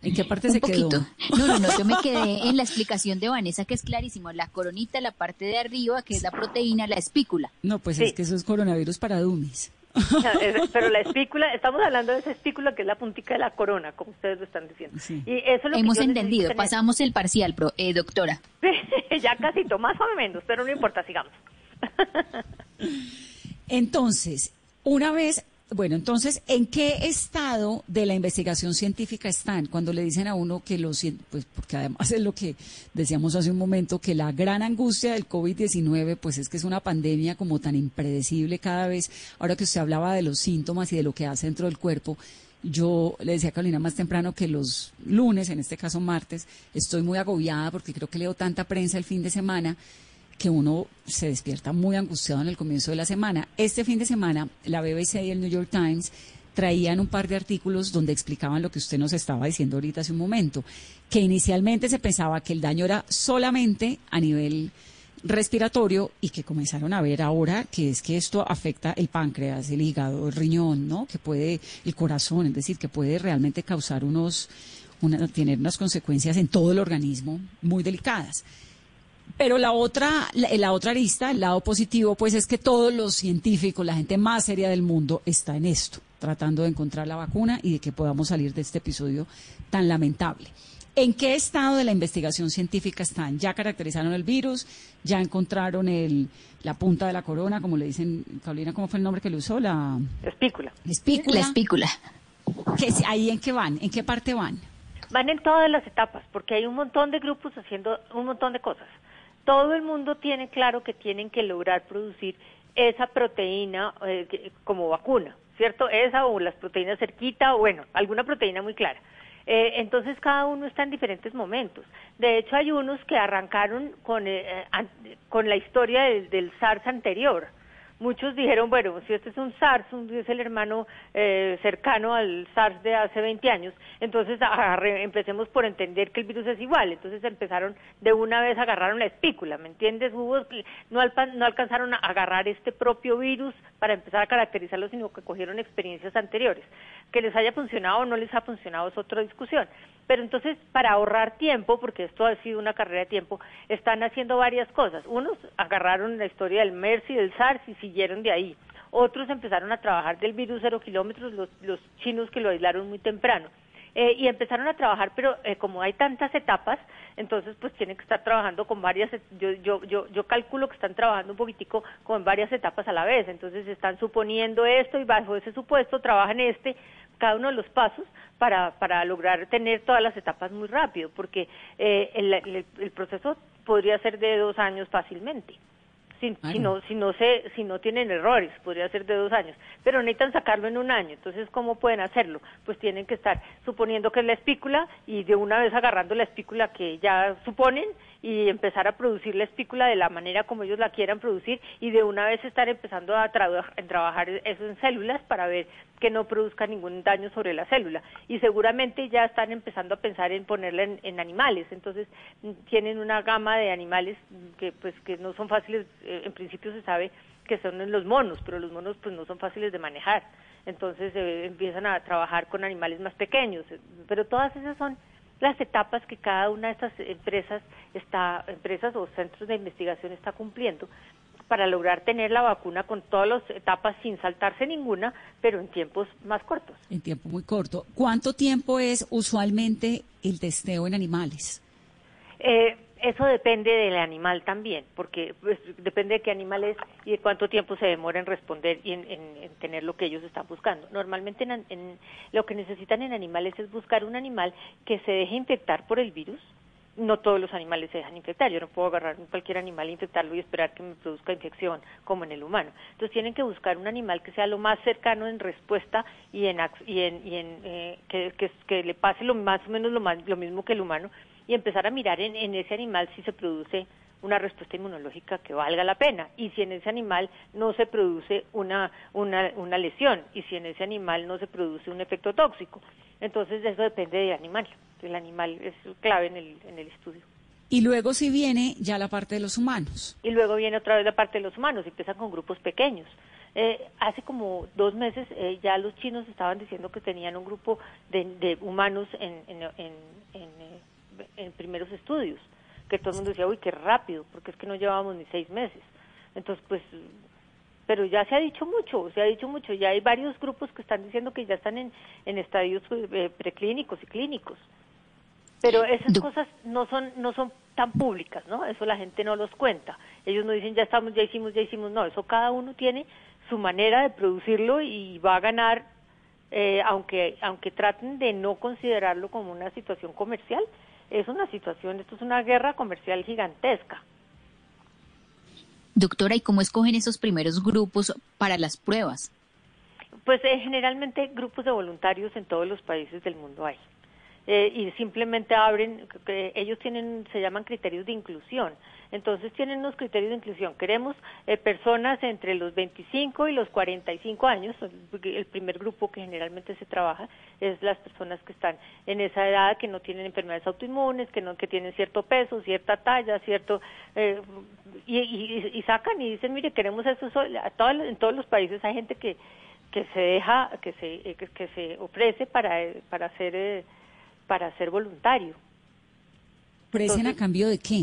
¿En qué parte Un se poquito. quedó? No, no, no, yo me quedé en la explicación de Vanessa, que es clarísimo. La coronita, la parte de arriba, que es la proteína, la espícula. No, pues Sí. es que eso es coronavirus para dummies. Pero la espícula, estamos hablando de esa espícula que es la puntica de la corona, como ustedes lo están diciendo. Sí. Y eso es lo que Hemos necesito entendido, tener. pasamos el parcial, pro- eh, doctora. ya casi, más o menos, pero no importa, sigamos. Entonces, una vez, bueno, entonces, ¿en qué estado de la investigación científica están cuando le dicen a uno que los, pues porque además es lo que decíamos hace un momento, que la gran angustia del COVID-19, pues es que es una pandemia como tan impredecible cada vez, ahora que usted hablaba de los síntomas y de lo que hace dentro del cuerpo, yo le decía a Carolina más temprano que los lunes, en este caso martes, estoy muy agobiada porque creo que leo tanta prensa el fin de semana que uno se despierta muy angustiado en el comienzo de la semana. Este fin de semana, la BBC y el New York Times traían un par de artículos donde explicaban lo que usted nos estaba diciendo ahorita hace un momento, que inicialmente se pensaba que el daño era solamente a nivel respiratorio y que comenzaron a ver ahora que es que esto afecta el páncreas, el hígado, el riñón, ¿no? Que puede el corazón, es decir, que puede realmente causar unos una, tener unas consecuencias en todo el organismo muy delicadas. Pero la otra, la, la otra arista, el lado positivo, pues es que todos los científicos, la gente más seria del mundo, está en esto, tratando de encontrar la vacuna y de que podamos salir de este episodio tan lamentable. ¿En qué estado de la investigación científica están? ¿Ya caracterizaron el virus? ¿Ya encontraron el, la punta de la corona, como le dicen, Carolina, ¿cómo fue el nombre que le usó? La Espícula. espícula. La espícula. ¿Qué- ¿Ahí en qué van? ¿En qué parte van? Van en todas las etapas, porque hay un montón de grupos haciendo un montón de cosas. Todo el mundo tiene claro que tienen que lograr producir esa proteína eh, como vacuna, ¿cierto? Esa o las proteínas cerquita o bueno, alguna proteína muy clara. Eh, entonces cada uno está en diferentes momentos. De hecho hay unos que arrancaron con, eh, con la historia del SARS anterior. Muchos dijeron, bueno, si este es un SARS, un- es el hermano eh, cercano al SARS de hace 20 años, entonces agarre- empecemos por entender que el virus es igual. Entonces empezaron de una vez, agarraron la espícula, ¿me entiendes? Hubo, no, no alcanzaron a agarrar este propio virus para empezar a caracterizarlo, sino que cogieron experiencias anteriores. Que les haya funcionado o no les ha funcionado es otra discusión. Pero entonces, para ahorrar tiempo, porque esto ha sido una carrera de tiempo, están haciendo varias cosas. Unos agarraron la historia del MERS y del SARS y siguieron de ahí. Otros empezaron a trabajar del virus cero kilómetros, los, los chinos que lo aislaron muy temprano. Eh, y empezaron a trabajar, pero eh, como hay tantas etapas, entonces pues tienen que estar trabajando con varias, yo, yo, yo, yo calculo que están trabajando un poquitico con varias etapas a la vez, entonces están suponiendo esto y bajo ese supuesto trabajan este, cada uno de los pasos para, para lograr tener todas las etapas muy rápido, porque eh, el, el- el proceso podría ser de dos años fácilmente. Si, si no si no se si no tienen errores podría ser de dos años pero necesitan sacarlo en un año entonces cómo pueden hacerlo pues tienen que estar suponiendo que es la espícula y de una vez agarrando la espícula que ya suponen y empezar a producir la espícula de la manera como ellos la quieran producir y de una vez estar empezando a, traba- a trabajar eso en células para ver que no produzca ningún daño sobre la célula. Y seguramente ya están empezando a pensar en ponerla en, animales. Entonces tienen una gama de animales que pues que no son fáciles eh, en principio se sabe que son los monos pero los monos pues no son fáciles de manejar. Entonces eh, empiezan a trabajar con animales más pequeños. Pero todas esas son las etapas que cada una de estas empresas está empresas o centros de investigación está cumpliendo para lograr tener la vacuna con todas las etapas sin saltarse ninguna, pero en tiempos más cortos. En tiempo muy corto. ¿Cuánto tiempo es usualmente el testeo en animales? Eh, eso depende del animal también, porque pues, depende de qué animal es y de cuánto tiempo se demora en responder y en, en- en tener lo que ellos están buscando. Normalmente en, en- lo que necesitan en animales es buscar un animal que se deje infectar por el virus. No todos los animales se dejan infectar. Yo no puedo agarrar cualquier animal e infectarlo y esperar que me produzca infección como en el humano. Entonces tienen que buscar un animal que sea lo más cercano en respuesta y en, y en, y en, eh, que le pase lo más o menos lo, más- lo mismo que el humano y empezar a mirar en, en ese animal si se produce una respuesta inmunológica que valga la pena y si en ese animal no se produce una, una, una lesión y si en ese animal no se produce un efecto tóxico. Entonces eso depende del animal. El animal es clave en el, en el estudio. Y luego si viene ya la parte de los humanos. Y luego viene otra vez la parte de los humanos, empiezan con grupos pequeños. Eh, hace como dos meses eh, ya los chinos estaban diciendo que tenían un grupo de, de humanos en, en, en, en, eh, en primeros estudios, que todo el mundo decía, uy, qué rápido, porque es que no llevábamos ni seis meses. Entonces, pues, pero ya se ha dicho mucho, se ha dicho mucho, ya hay varios grupos que están diciendo que ya están en, en estadios eh, preclínicos y clínicos. Pero esas cosas no son no son tan públicas, ¿no? Eso la gente no los cuenta. Ellos no dicen ya estamos, ya hicimos, ya hicimos. No, eso cada uno tiene su manera de producirlo y va a ganar, eh, aunque aunque traten de no considerarlo como una situación comercial. Es una situación, esto es una guerra comercial gigantesca. Doctora, ¿y cómo escogen esos primeros grupos para las pruebas? Pues eh, generalmente grupos de voluntarios en todos los países del mundo hay. Eh, y simplemente abren, que ellos tienen, se llaman criterios de inclusión. Entonces tienen unos criterios de inclusión. Queremos eh, personas entre los 25 y los 45 años. El primer grupo que generalmente se trabaja es las personas que están en esa edad, que no tienen enfermedades autoinmunes, que no que tienen cierto peso, cierta talla, cierto eh, y, y- y sacan y dicen, mire, queremos eso. eso". A todos- en todos los países hay gente que que se deja, que se eh, que, que se ofrece para eh, para ser eh, para ser voluntario. ¿Ofrecen a cambio de qué?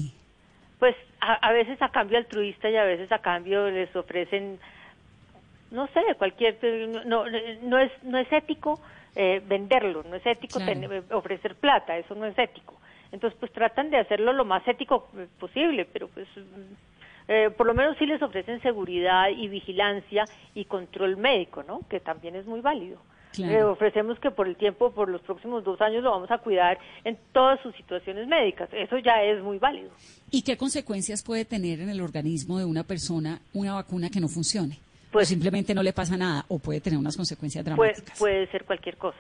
Pues a, a veces a cambio altruista y a veces a cambio les ofrecen, no sé, cualquier, no, no es no es ético eh, venderlo, no es ético Claro. tener- ofrecer plata, eso no es ético. Entonces pues tratan de hacerlo lo más ético eh, posible, pero pues mm, eh, por lo menos sí les ofrecen seguridad y vigilancia y control médico, ¿no? Que también es muy válido. Claro. Le ofrecemos que por el tiempo, por los próximos dos años, lo vamos a cuidar en todas sus situaciones médicas. Eso ya es muy válido. ¿Y qué consecuencias puede tener en el organismo de una persona una vacuna que no funcione? Pues- o simplemente no le pasa nada, o puede tener unas consecuencias Puede, dramáticas. puede ser cualquier cosa.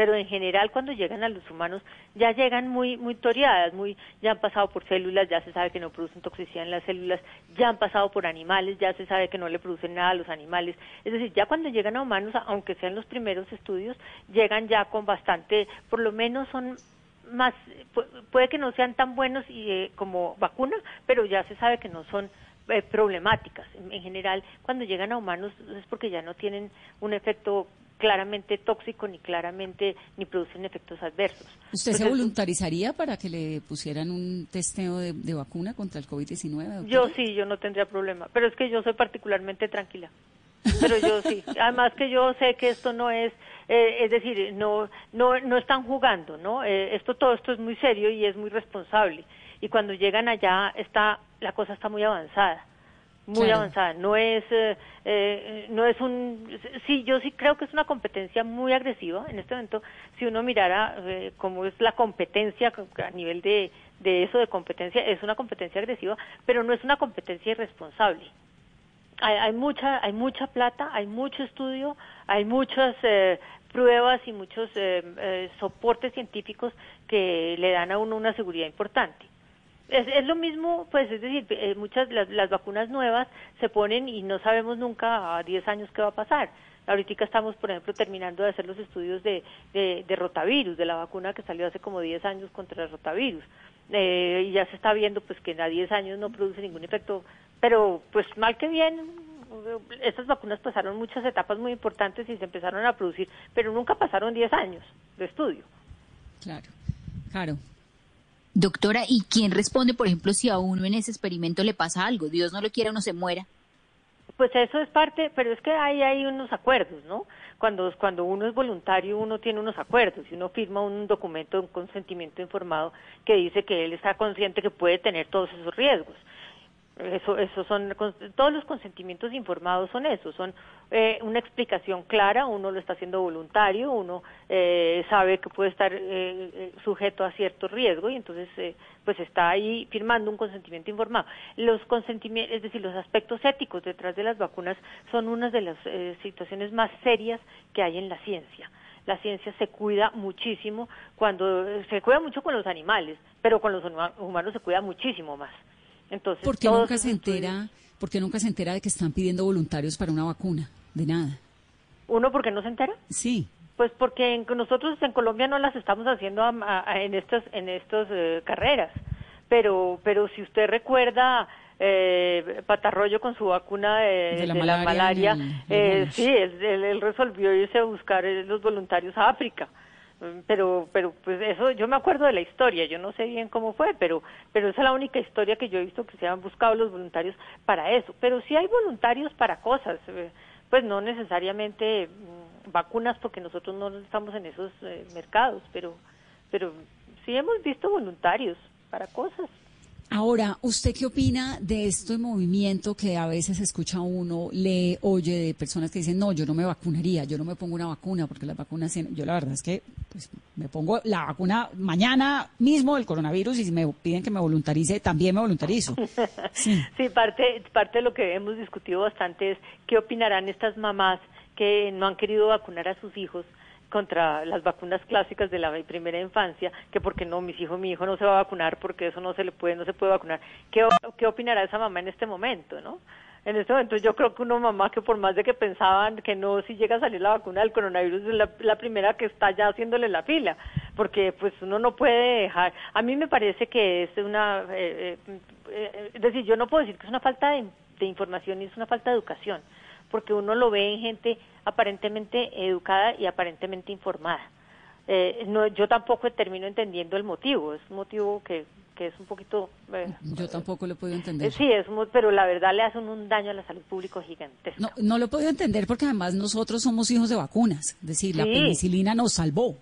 Pero en general, cuando llegan a los humanos, ya llegan muy, muy toreadas, muy, ya han pasado por células, ya se sabe que no producen toxicidad en las células, ya han pasado por animales, ya se sabe que no le producen nada a los animales. Es decir, ya cuando llegan a humanos, aunque sean los primeros estudios, llegan ya con bastante, por lo menos son más, pu- puede que no sean tan buenos y, eh, como vacuna, pero ya se sabe que no son eh, problemáticas. En general, cuando llegan a humanos es porque ya no tienen un efecto claramente tóxico ni claramente ni producen efectos adversos. ¿Usted se voluntarizaría para que le pusieran un testeo de, de vacuna contra el COVID-19? doctora? Yo sí, yo no tendría problema, pero es que yo soy particularmente tranquila. Pero yo sí, además que yo sé que esto no es, eh, es decir, no, no, no están jugando, ¿no? Eh, esto todo esto es muy serio y es muy responsable. Y cuando llegan allá está, la cosa está muy avanzada, muy Claro. avanzada. No es, eh, eh, no es un, sí, yo sí creo que es una competencia muy agresiva en este momento. Si uno mirara eh, cómo es la competencia a nivel de, de eso de competencia, es una competencia agresiva, pero no es una competencia irresponsable hay, hay mucha hay mucha plata hay mucho estudio hay muchas eh, pruebas y muchos eh, soportes científicos que le dan a uno una seguridad importante es, lo mismo pues es decir eh, muchas las, las vacunas nuevas se ponen y no sabemos nunca a 10 años qué va a pasar Ahorita estamos, por ejemplo, terminando de hacer los estudios de, de, de rotavirus, de la vacuna que salió hace como 10 años contra el rotavirus. Eh, y ya se está viendo pues que a 10 años no produce ningún efecto, pero pues mal que bien, estas vacunas pasaron muchas etapas muy importantes y se empezaron a producir, pero nunca pasaron 10 años de estudio. Claro, claro. Doctora, ¿y quién responde, por ejemplo, si a uno en ese experimento le pasa algo? Dios no lo quiera, uno se muera. Pues eso es parte, pero es que ahí hay unos acuerdos, ¿no? Cuando, cuando uno es voluntario, uno tiene unos acuerdos y uno firma un documento, un consentimiento informado que dice que él está consciente que puede tener todos esos riesgos. Eso, eso son todos los consentimientos informados son eso, son eh, una explicación clara. Uno lo está haciendo voluntario, uno eh, sabe que puede estar eh, sujeto a cierto riesgo y entonces eh, pues está ahí firmando un consentimiento informado. Los consentimientos, es decir, los aspectos éticos detrás de las vacunas son una de las eh, situaciones más serias que hay en la ciencia la ciencia se cuida muchísimo cuando se cuida mucho con los animales, pero con los humanos se cuida muchísimo más. Entonces, ¿Por qué nunca se entera? ¿Por qué nunca se entera de que están pidiendo voluntarios para una vacuna? De nada. ¿Uno por qué no se entera? Sí. Pues porque en, nosotros en Colombia no las estamos haciendo a, a, en estas en estas eh, carreras, pero pero si usted recuerda eh, Patarroyo con su vacuna de, de la de malaria, la malaria el, eh, sí, él, él, resolvió irse a buscar eh, los voluntarios a África pero pero pues eso yo me acuerdo de la historia yo no sé bien cómo fue pero pero esa es la única historia que yo he visto que se han buscado los voluntarios para eso. Pero sí hay voluntarios para cosas pues no necesariamente mmm, vacunas porque nosotros no estamos en esos eh, mercados pero pero sí hemos visto voluntarios para cosas Ahora, ¿usted qué opina de este movimiento que a veces escucha uno, lee, oye de personas que dicen, no, yo no me vacunaría, yo no me pongo una vacuna porque las vacunas, yo la verdad es que pues, me pongo la vacuna mañana mismo del coronavirus y si me piden que me voluntarice, también me voluntarizo. Sí, sí parte, parte de lo que hemos discutido bastante es qué opinarán estas mamás que no han querido vacunar a sus hijos contra las vacunas clásicas de la primera infancia, que porque no, mis hijos, mi hijo no se va a vacunar porque eso no se le puede, no se puede vacunar. ¿Qué, qué opinará esa mamá en este momento, no? En este momento yo creo que una mamá que por más de que pensaban que no, si llega a salir la vacuna del coronavirus es la, primera que está ya haciéndole la fila, porque pues uno no puede dejar, a mí me parece que es una, eh, eh, es decir, yo no puedo decir que es una falta de, de información y es una falta de educación porque uno lo ve en gente aparentemente educada y aparentemente informada. Eh, no, yo tampoco termino entendiendo el motivo, es un motivo que, que es un poquito... Eh, yo tampoco lo he podido entender. sí, es muy, pero la verdad le hacen un daño a la salud pública gigantesco. No, no lo he podido entender porque además nosotros somos hijos de vacunas, es decir, sí. la penicilina nos salvó.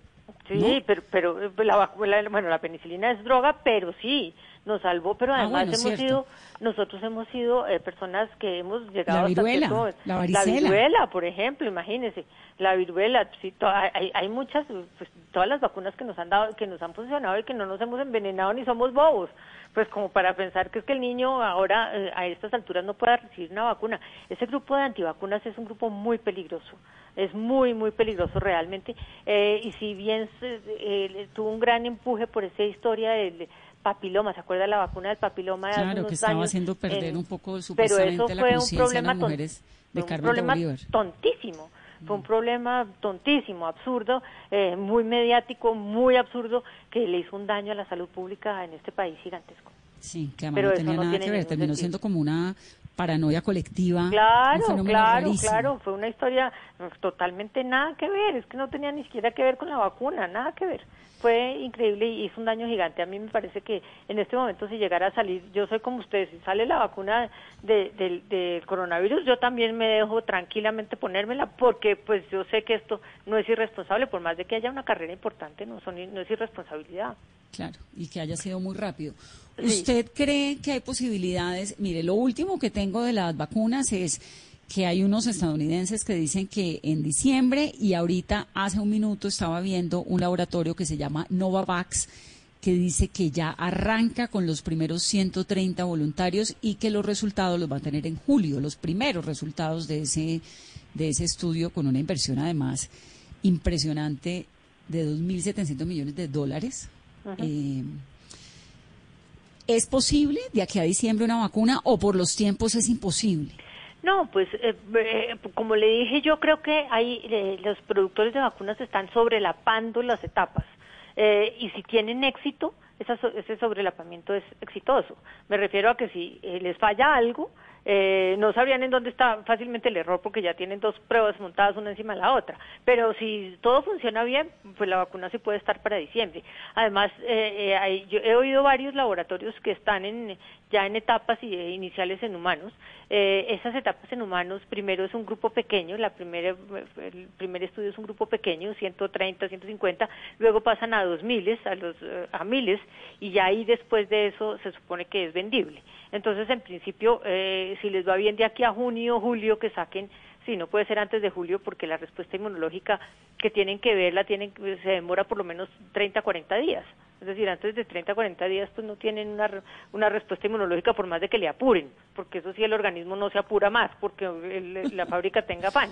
Sí, ¿no? pero, pero la, la, bueno, la penicilina es droga, pero sí, nos salvó, pero Ah, además bueno, hemos cierto. sido, nosotros hemos sido eh, personas que hemos llegado La hasta viruela, cierto momento. la varicela. viruela, por ejemplo, imagínense, la viruela, sí, to- hay, hay muchas, pues, todas las vacunas que nos han dado, que nos han funcionado y que no nos hemos envenenado ni somos bobos, pues como para pensar que es que el niño ahora eh, a estas alturas no pueda recibir una vacuna. Ese grupo de antivacunas es un grupo muy peligroso, es muy, muy peligroso realmente, eh, y si bien eh, tuvo un gran empuje por esa historia del papiloma, ¿se acuerda la vacuna del papiloma de hace Claro, unos que estaba años? haciendo perder En- un poco pero supuestamente la un problema las mujeres de un problema tontísimo fue un problema tontísimo, absurdo, eh, muy mediático, muy absurdo, que le hizo un daño a la salud pública en este país gigantesco. Sí, que además Pero no tenía no nada tiene que ver, terminó sentido. siendo como una paranoia colectiva. Claro, claro, rarísimo. claro, fue una historia pues, totalmente nada que ver, es que no tenía ni siquiera que ver con la vacuna, nada que ver. Fue increíble y hizo un daño gigante. A mí me parece que en este momento si llegara a salir, yo soy como ustedes, si sale la vacuna de- del- del coronavirus, yo también me dejo tranquilamente ponérmela porque pues yo sé que esto no es irresponsable, por más de que haya una carrera importante, no, son, no es irresponsabilidad. Claro, y que haya sido muy rápido. Sí. ¿Usted cree que hay posibilidades? Mire, lo último que tengo de las vacunas es que hay unos estadounidenses que dicen que en diciembre y ahorita hace un minuto estaba viendo un laboratorio que se llama Novavax que dice que ya arranca con los primeros 130 voluntarios y que los resultados los va a tener en julio, los primeros resultados de ese de ese estudio con una inversión además impresionante de 2.700 millones de dólares. Eh, ¿Es posible de aquí a diciembre una vacuna o por los tiempos es imposible? No, pues eh, eh, como le dije, yo creo que hay eh, los productores de vacunas están sobrelapando las etapas Eh, y si tienen éxito, esa ese sobrelapamiento es exitoso. Me refiero a que si les falla algo, eh, no sabrían en dónde está fácilmente el error porque ya tienen dos pruebas montadas una encima de la otra. Pero si todo funciona bien, pues la vacuna sí puede estar para diciembre. Además, eh, eh, hay- yo he oído varios laboratorios que están en, ya en etapas eh, iniciales en humanos. Eh, esas etapas en humanos, primero es un grupo pequeño, la primera, el primer estudio es un grupo pequeño, 130, 150, luego pasan a dos miles, a, a miles, y ya ahí después de eso se supone que es vendible. Entonces, en principio, eh, si les va bien de aquí a junio, julio, que saquen, sí, no puede ser antes de julio porque la respuesta inmunológica que tienen que verla tienen, se demora por lo menos 30, 40 días. Es decir, antes de 30, 40 días pues no tienen una, una respuesta inmunológica por más de que le apuren, porque eso sí el organismo no se apura más, porque el- la fábrica tenga pan.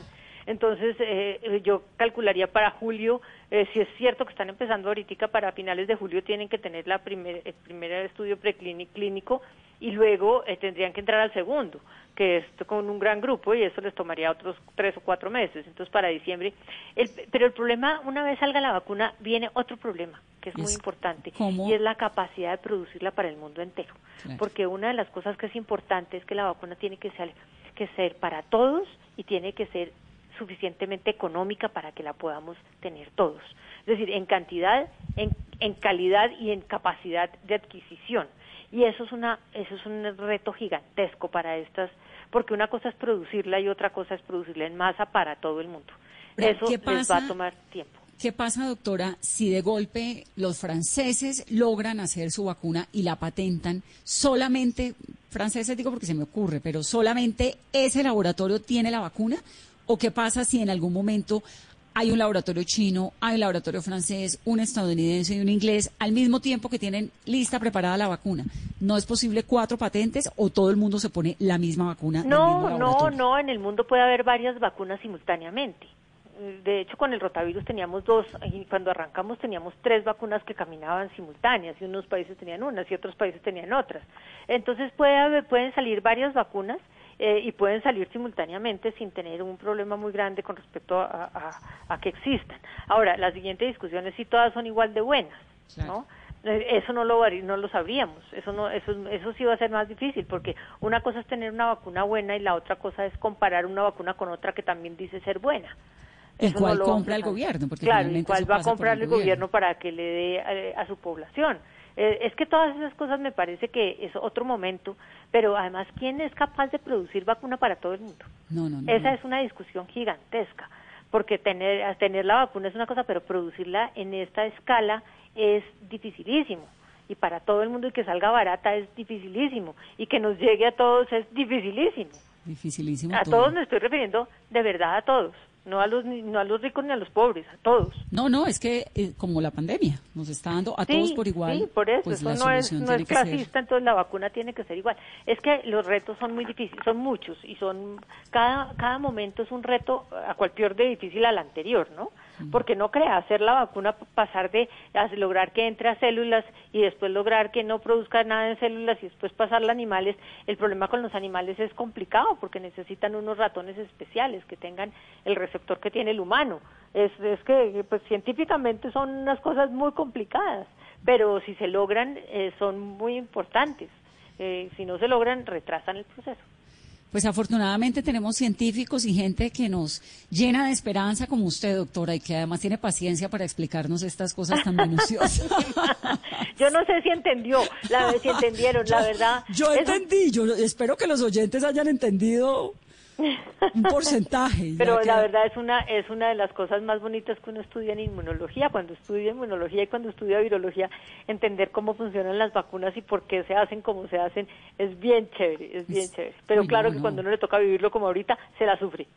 Entonces, eh, yo calcularía para julio, eh, si es cierto que están empezando ahorita, para finales de julio tienen que tener la primer, el primer estudio preclínico y luego eh, tendrían que entrar al segundo, que es con un gran grupo y eso les tomaría otros tres o cuatro meses. Entonces, para diciembre. El- pero el problema, una vez salga la vacuna, viene otro problema, que es muy importante, cómo- y es la capacidad de producirla para el mundo entero. Claro. Porque una de las cosas que es importante es que la vacuna tiene que ser, que ser para todos y tiene que ser suficientemente económica para que la podamos tener todos. Es decir, en cantidad, en, en calidad y en capacidad de adquisición. Y eso es una eso es un reto gigantesco para estas, porque una cosa es producirla y otra cosa es producirla en masa para todo el mundo. Eso ¿qué les va a tomar tiempo. ¿Qué pasa, doctora, si de golpe los franceses logran hacer su vacuna y la patentan solamente, franceses digo porque se me ocurre, pero solamente ese laboratorio tiene la vacuna? ¿O qué pasa si en algún momento hay un laboratorio chino, hay un laboratorio francés, un estadounidense y un inglés al mismo tiempo que tienen lista preparada la vacuna? ¿No es posible cuatro patentes o todo el mundo se pone la misma vacuna? mismo No, no, no, en el mundo puede haber varias vacunas simultáneamente. De hecho, con el rotavirus teníamos dos, y cuando arrancamos teníamos tres vacunas que caminaban simultáneas, y unos países tenían unas y otros países tenían otras. Entonces puede haber- pueden salir varias vacunas eh, y pueden salir simultáneamente sin tener un problema muy grande con respecto a, a- a que existan. Ahora, la siguiente discusión es si todas son igual de buenas. ¿no? Eh, Eso no lo no lo sabríamos. Eso no eso eso sí va a ser más difícil porque una cosa es tener una vacuna buena y la otra cosa es comparar una vacuna con otra que también dice ser buena. ¿Y Eso cuál lo vamos compra el gobierno? Porque claro, cuál eso va a comprar el el gobierno. gobierno para que le dé eh, a su población. Eh, es que todas esas cosas me parece que es otro momento, pero además, ¿quién es capaz de producir vacuna para todo el mundo? No, no, no. Esa es una discusión gigantesca, porque tener, tener la vacuna es una cosa, pero producirla en esta escala es dificilísimo. y para todo el mundo y que salga barata es dificilísimo y que nos llegue a todos es dificilísimo. Dificilísimo. A todo. todos me estoy refiriendo de verdad a todos, no a los no a los ricos ni a los pobres, a todos. No, no, es que eh, como la pandemia nos está dando a todos por igual. Sí, por eso, pues eso no es, no es ser- entonces la vacuna tiene que ser igual. Es que los retos son muy difíciles, son muchos y son cada cada momento es un reto a cual peor de difícil al anterior, ¿no? Porque no crea hacer la vacuna pasar de lograr que entre a células y después lograr que no produzca nada en células y después pasarla a animales. El problema con los animales es complicado porque necesitan unos ratones especiales que tengan el receptor que tiene el humano. Es, es que pues científicamente son unas cosas muy complicadas, pero si se logran eh, son muy importantes. Eh, si no se logran retrasan el proceso. Pues afortunadamente tenemos científicos y gente que nos llena de esperanza como usted, doctora, y que además tiene paciencia para explicarnos estas cosas tan minuciosas. Yo no sé si entendió, la, si entendieron, la verdad. Yo entendí, yo espero que los oyentes hayan entendido un porcentaje. Pero que- la verdad es una es una de las cosas más bonitas que uno estudia en inmunología. Cuando estudia inmunología y cuando estudia virología, entender cómo funcionan las vacunas y por qué se hacen como se hacen es bien chévere, es bien Es- chévere. Pero Uy, claro no, que no. cuando uno le toca vivirlo como ahorita, se la sufre.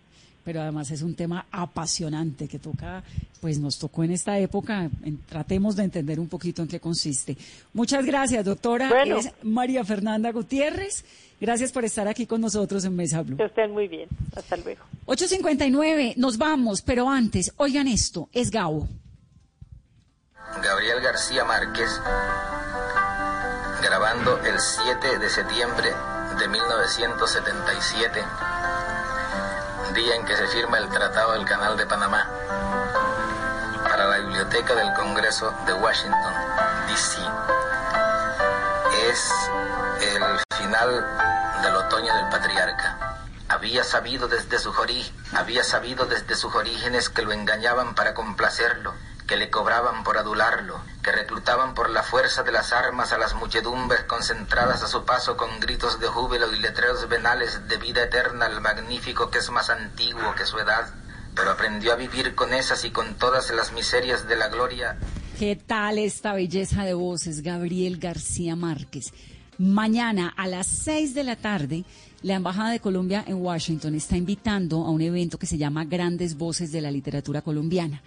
pero además es un tema apasionante que toca, pues nos tocó en esta época, en- tratemos de entender un poquito en qué consiste. Muchas gracias, doctora. Bueno. Es María Fernanda Gutiérrez. Gracias por estar aquí con nosotros en Mesa Blue. Que estén muy bien. Hasta luego. 8.59, nos vamos, pero antes, oigan esto, es Gabo. Gabriel García Márquez, grabando el 7 de septiembre de 1977, día en que se firma el Tratado del Canal de Panamá, para la Biblioteca del Congreso de Washington, D.C. Es el final del otoño del patriarca. Había sabido desde sus ori- había sabido desde sus orígenes que lo engañaban para complacerlo, que le cobraban por adularlo, que reclutaban por la fuerza de las armas a las muchedumbres concentradas a su paso con gritos de júbilo y letreros venales de vida eterna al magnífico que es más antiguo que su edad. Pero aprendió a vivir con esas y con todas las miserias de la gloria ¿Qué tal esta belleza de voces, Gabriel García Márquez? Mañana a las 6 de la tarde, la Embajada de Colombia en Washington está invitando a un evento que se llama Grandes Voces de la Literatura Colombiana.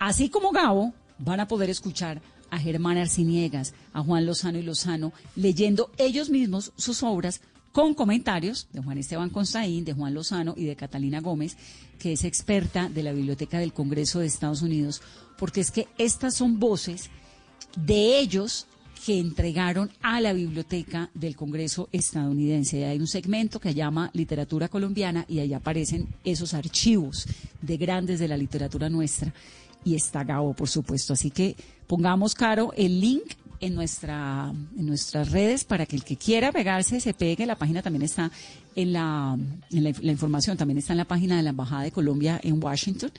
Así como Gabo, van a poder escuchar a Germán Arciniegas, a Juan Lozano y Lozano, leyendo ellos mismos sus obras con comentarios de Juan Esteban Constaín, de Juan Lozano y de Catalina Gómez, que es experta de la Biblioteca del Congreso de Estados Unidos, porque es que estas son voces de ellos que entregaron a la biblioteca del Congreso estadounidense. Hay un segmento que llama Literatura Colombiana y ahí aparecen esos archivos de grandes de la literatura nuestra. Y está Gabo, por supuesto. Así que pongamos, Caro, el link en, nuestra, en nuestras redes para que el que quiera pegarse se pegue. La página también está en la, en la, la información, también está en la página de la Embajada de Colombia en Washington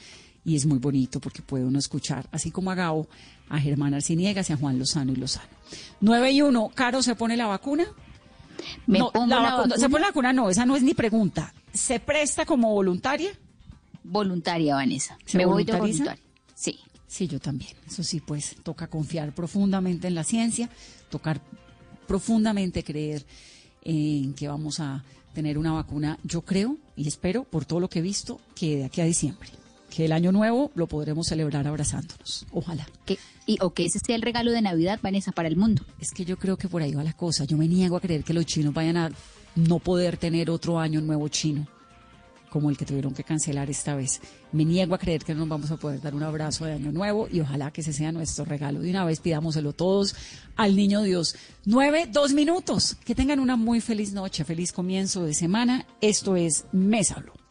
y es muy bonito porque puede uno escuchar, así como a Gabo, a Germán Arciniegas y a Juan Lozano y Lozano. 9 y 1, Caro, ¿se pone la vacuna? Me no, pongo la la vacu- vacuna. ¿Se pone la vacuna? No, esa no es ni pregunta. ¿Se presta como voluntaria? Voluntaria, Vanessa. ¿Se Me voy de voluntaria. Sí. Yo también. Eso sí, pues toca confiar profundamente en la ciencia, tocar profundamente creer en que vamos a tener una vacuna, yo creo y espero, por todo lo que he visto, que de aquí a diciembre, que el año nuevo lo podremos celebrar abrazándonos. Ojalá. Que, y, o que ese sea el regalo de Navidad, Vanessa, para el mundo. Es que yo creo que por ahí va la cosa. Yo me niego a creer que los chinos vayan a no poder tener otro año nuevo chino como el que tuvieron que cancelar esta vez. Me niego a creer que no nos vamos a poder dar un abrazo de año nuevo y ojalá que ese sea nuestro regalo. De una vez pidámoselo todos al niño Dios. Nueve, dos minutos. Que tengan una muy feliz noche, feliz comienzo de semana. Esto es Mesa Blue.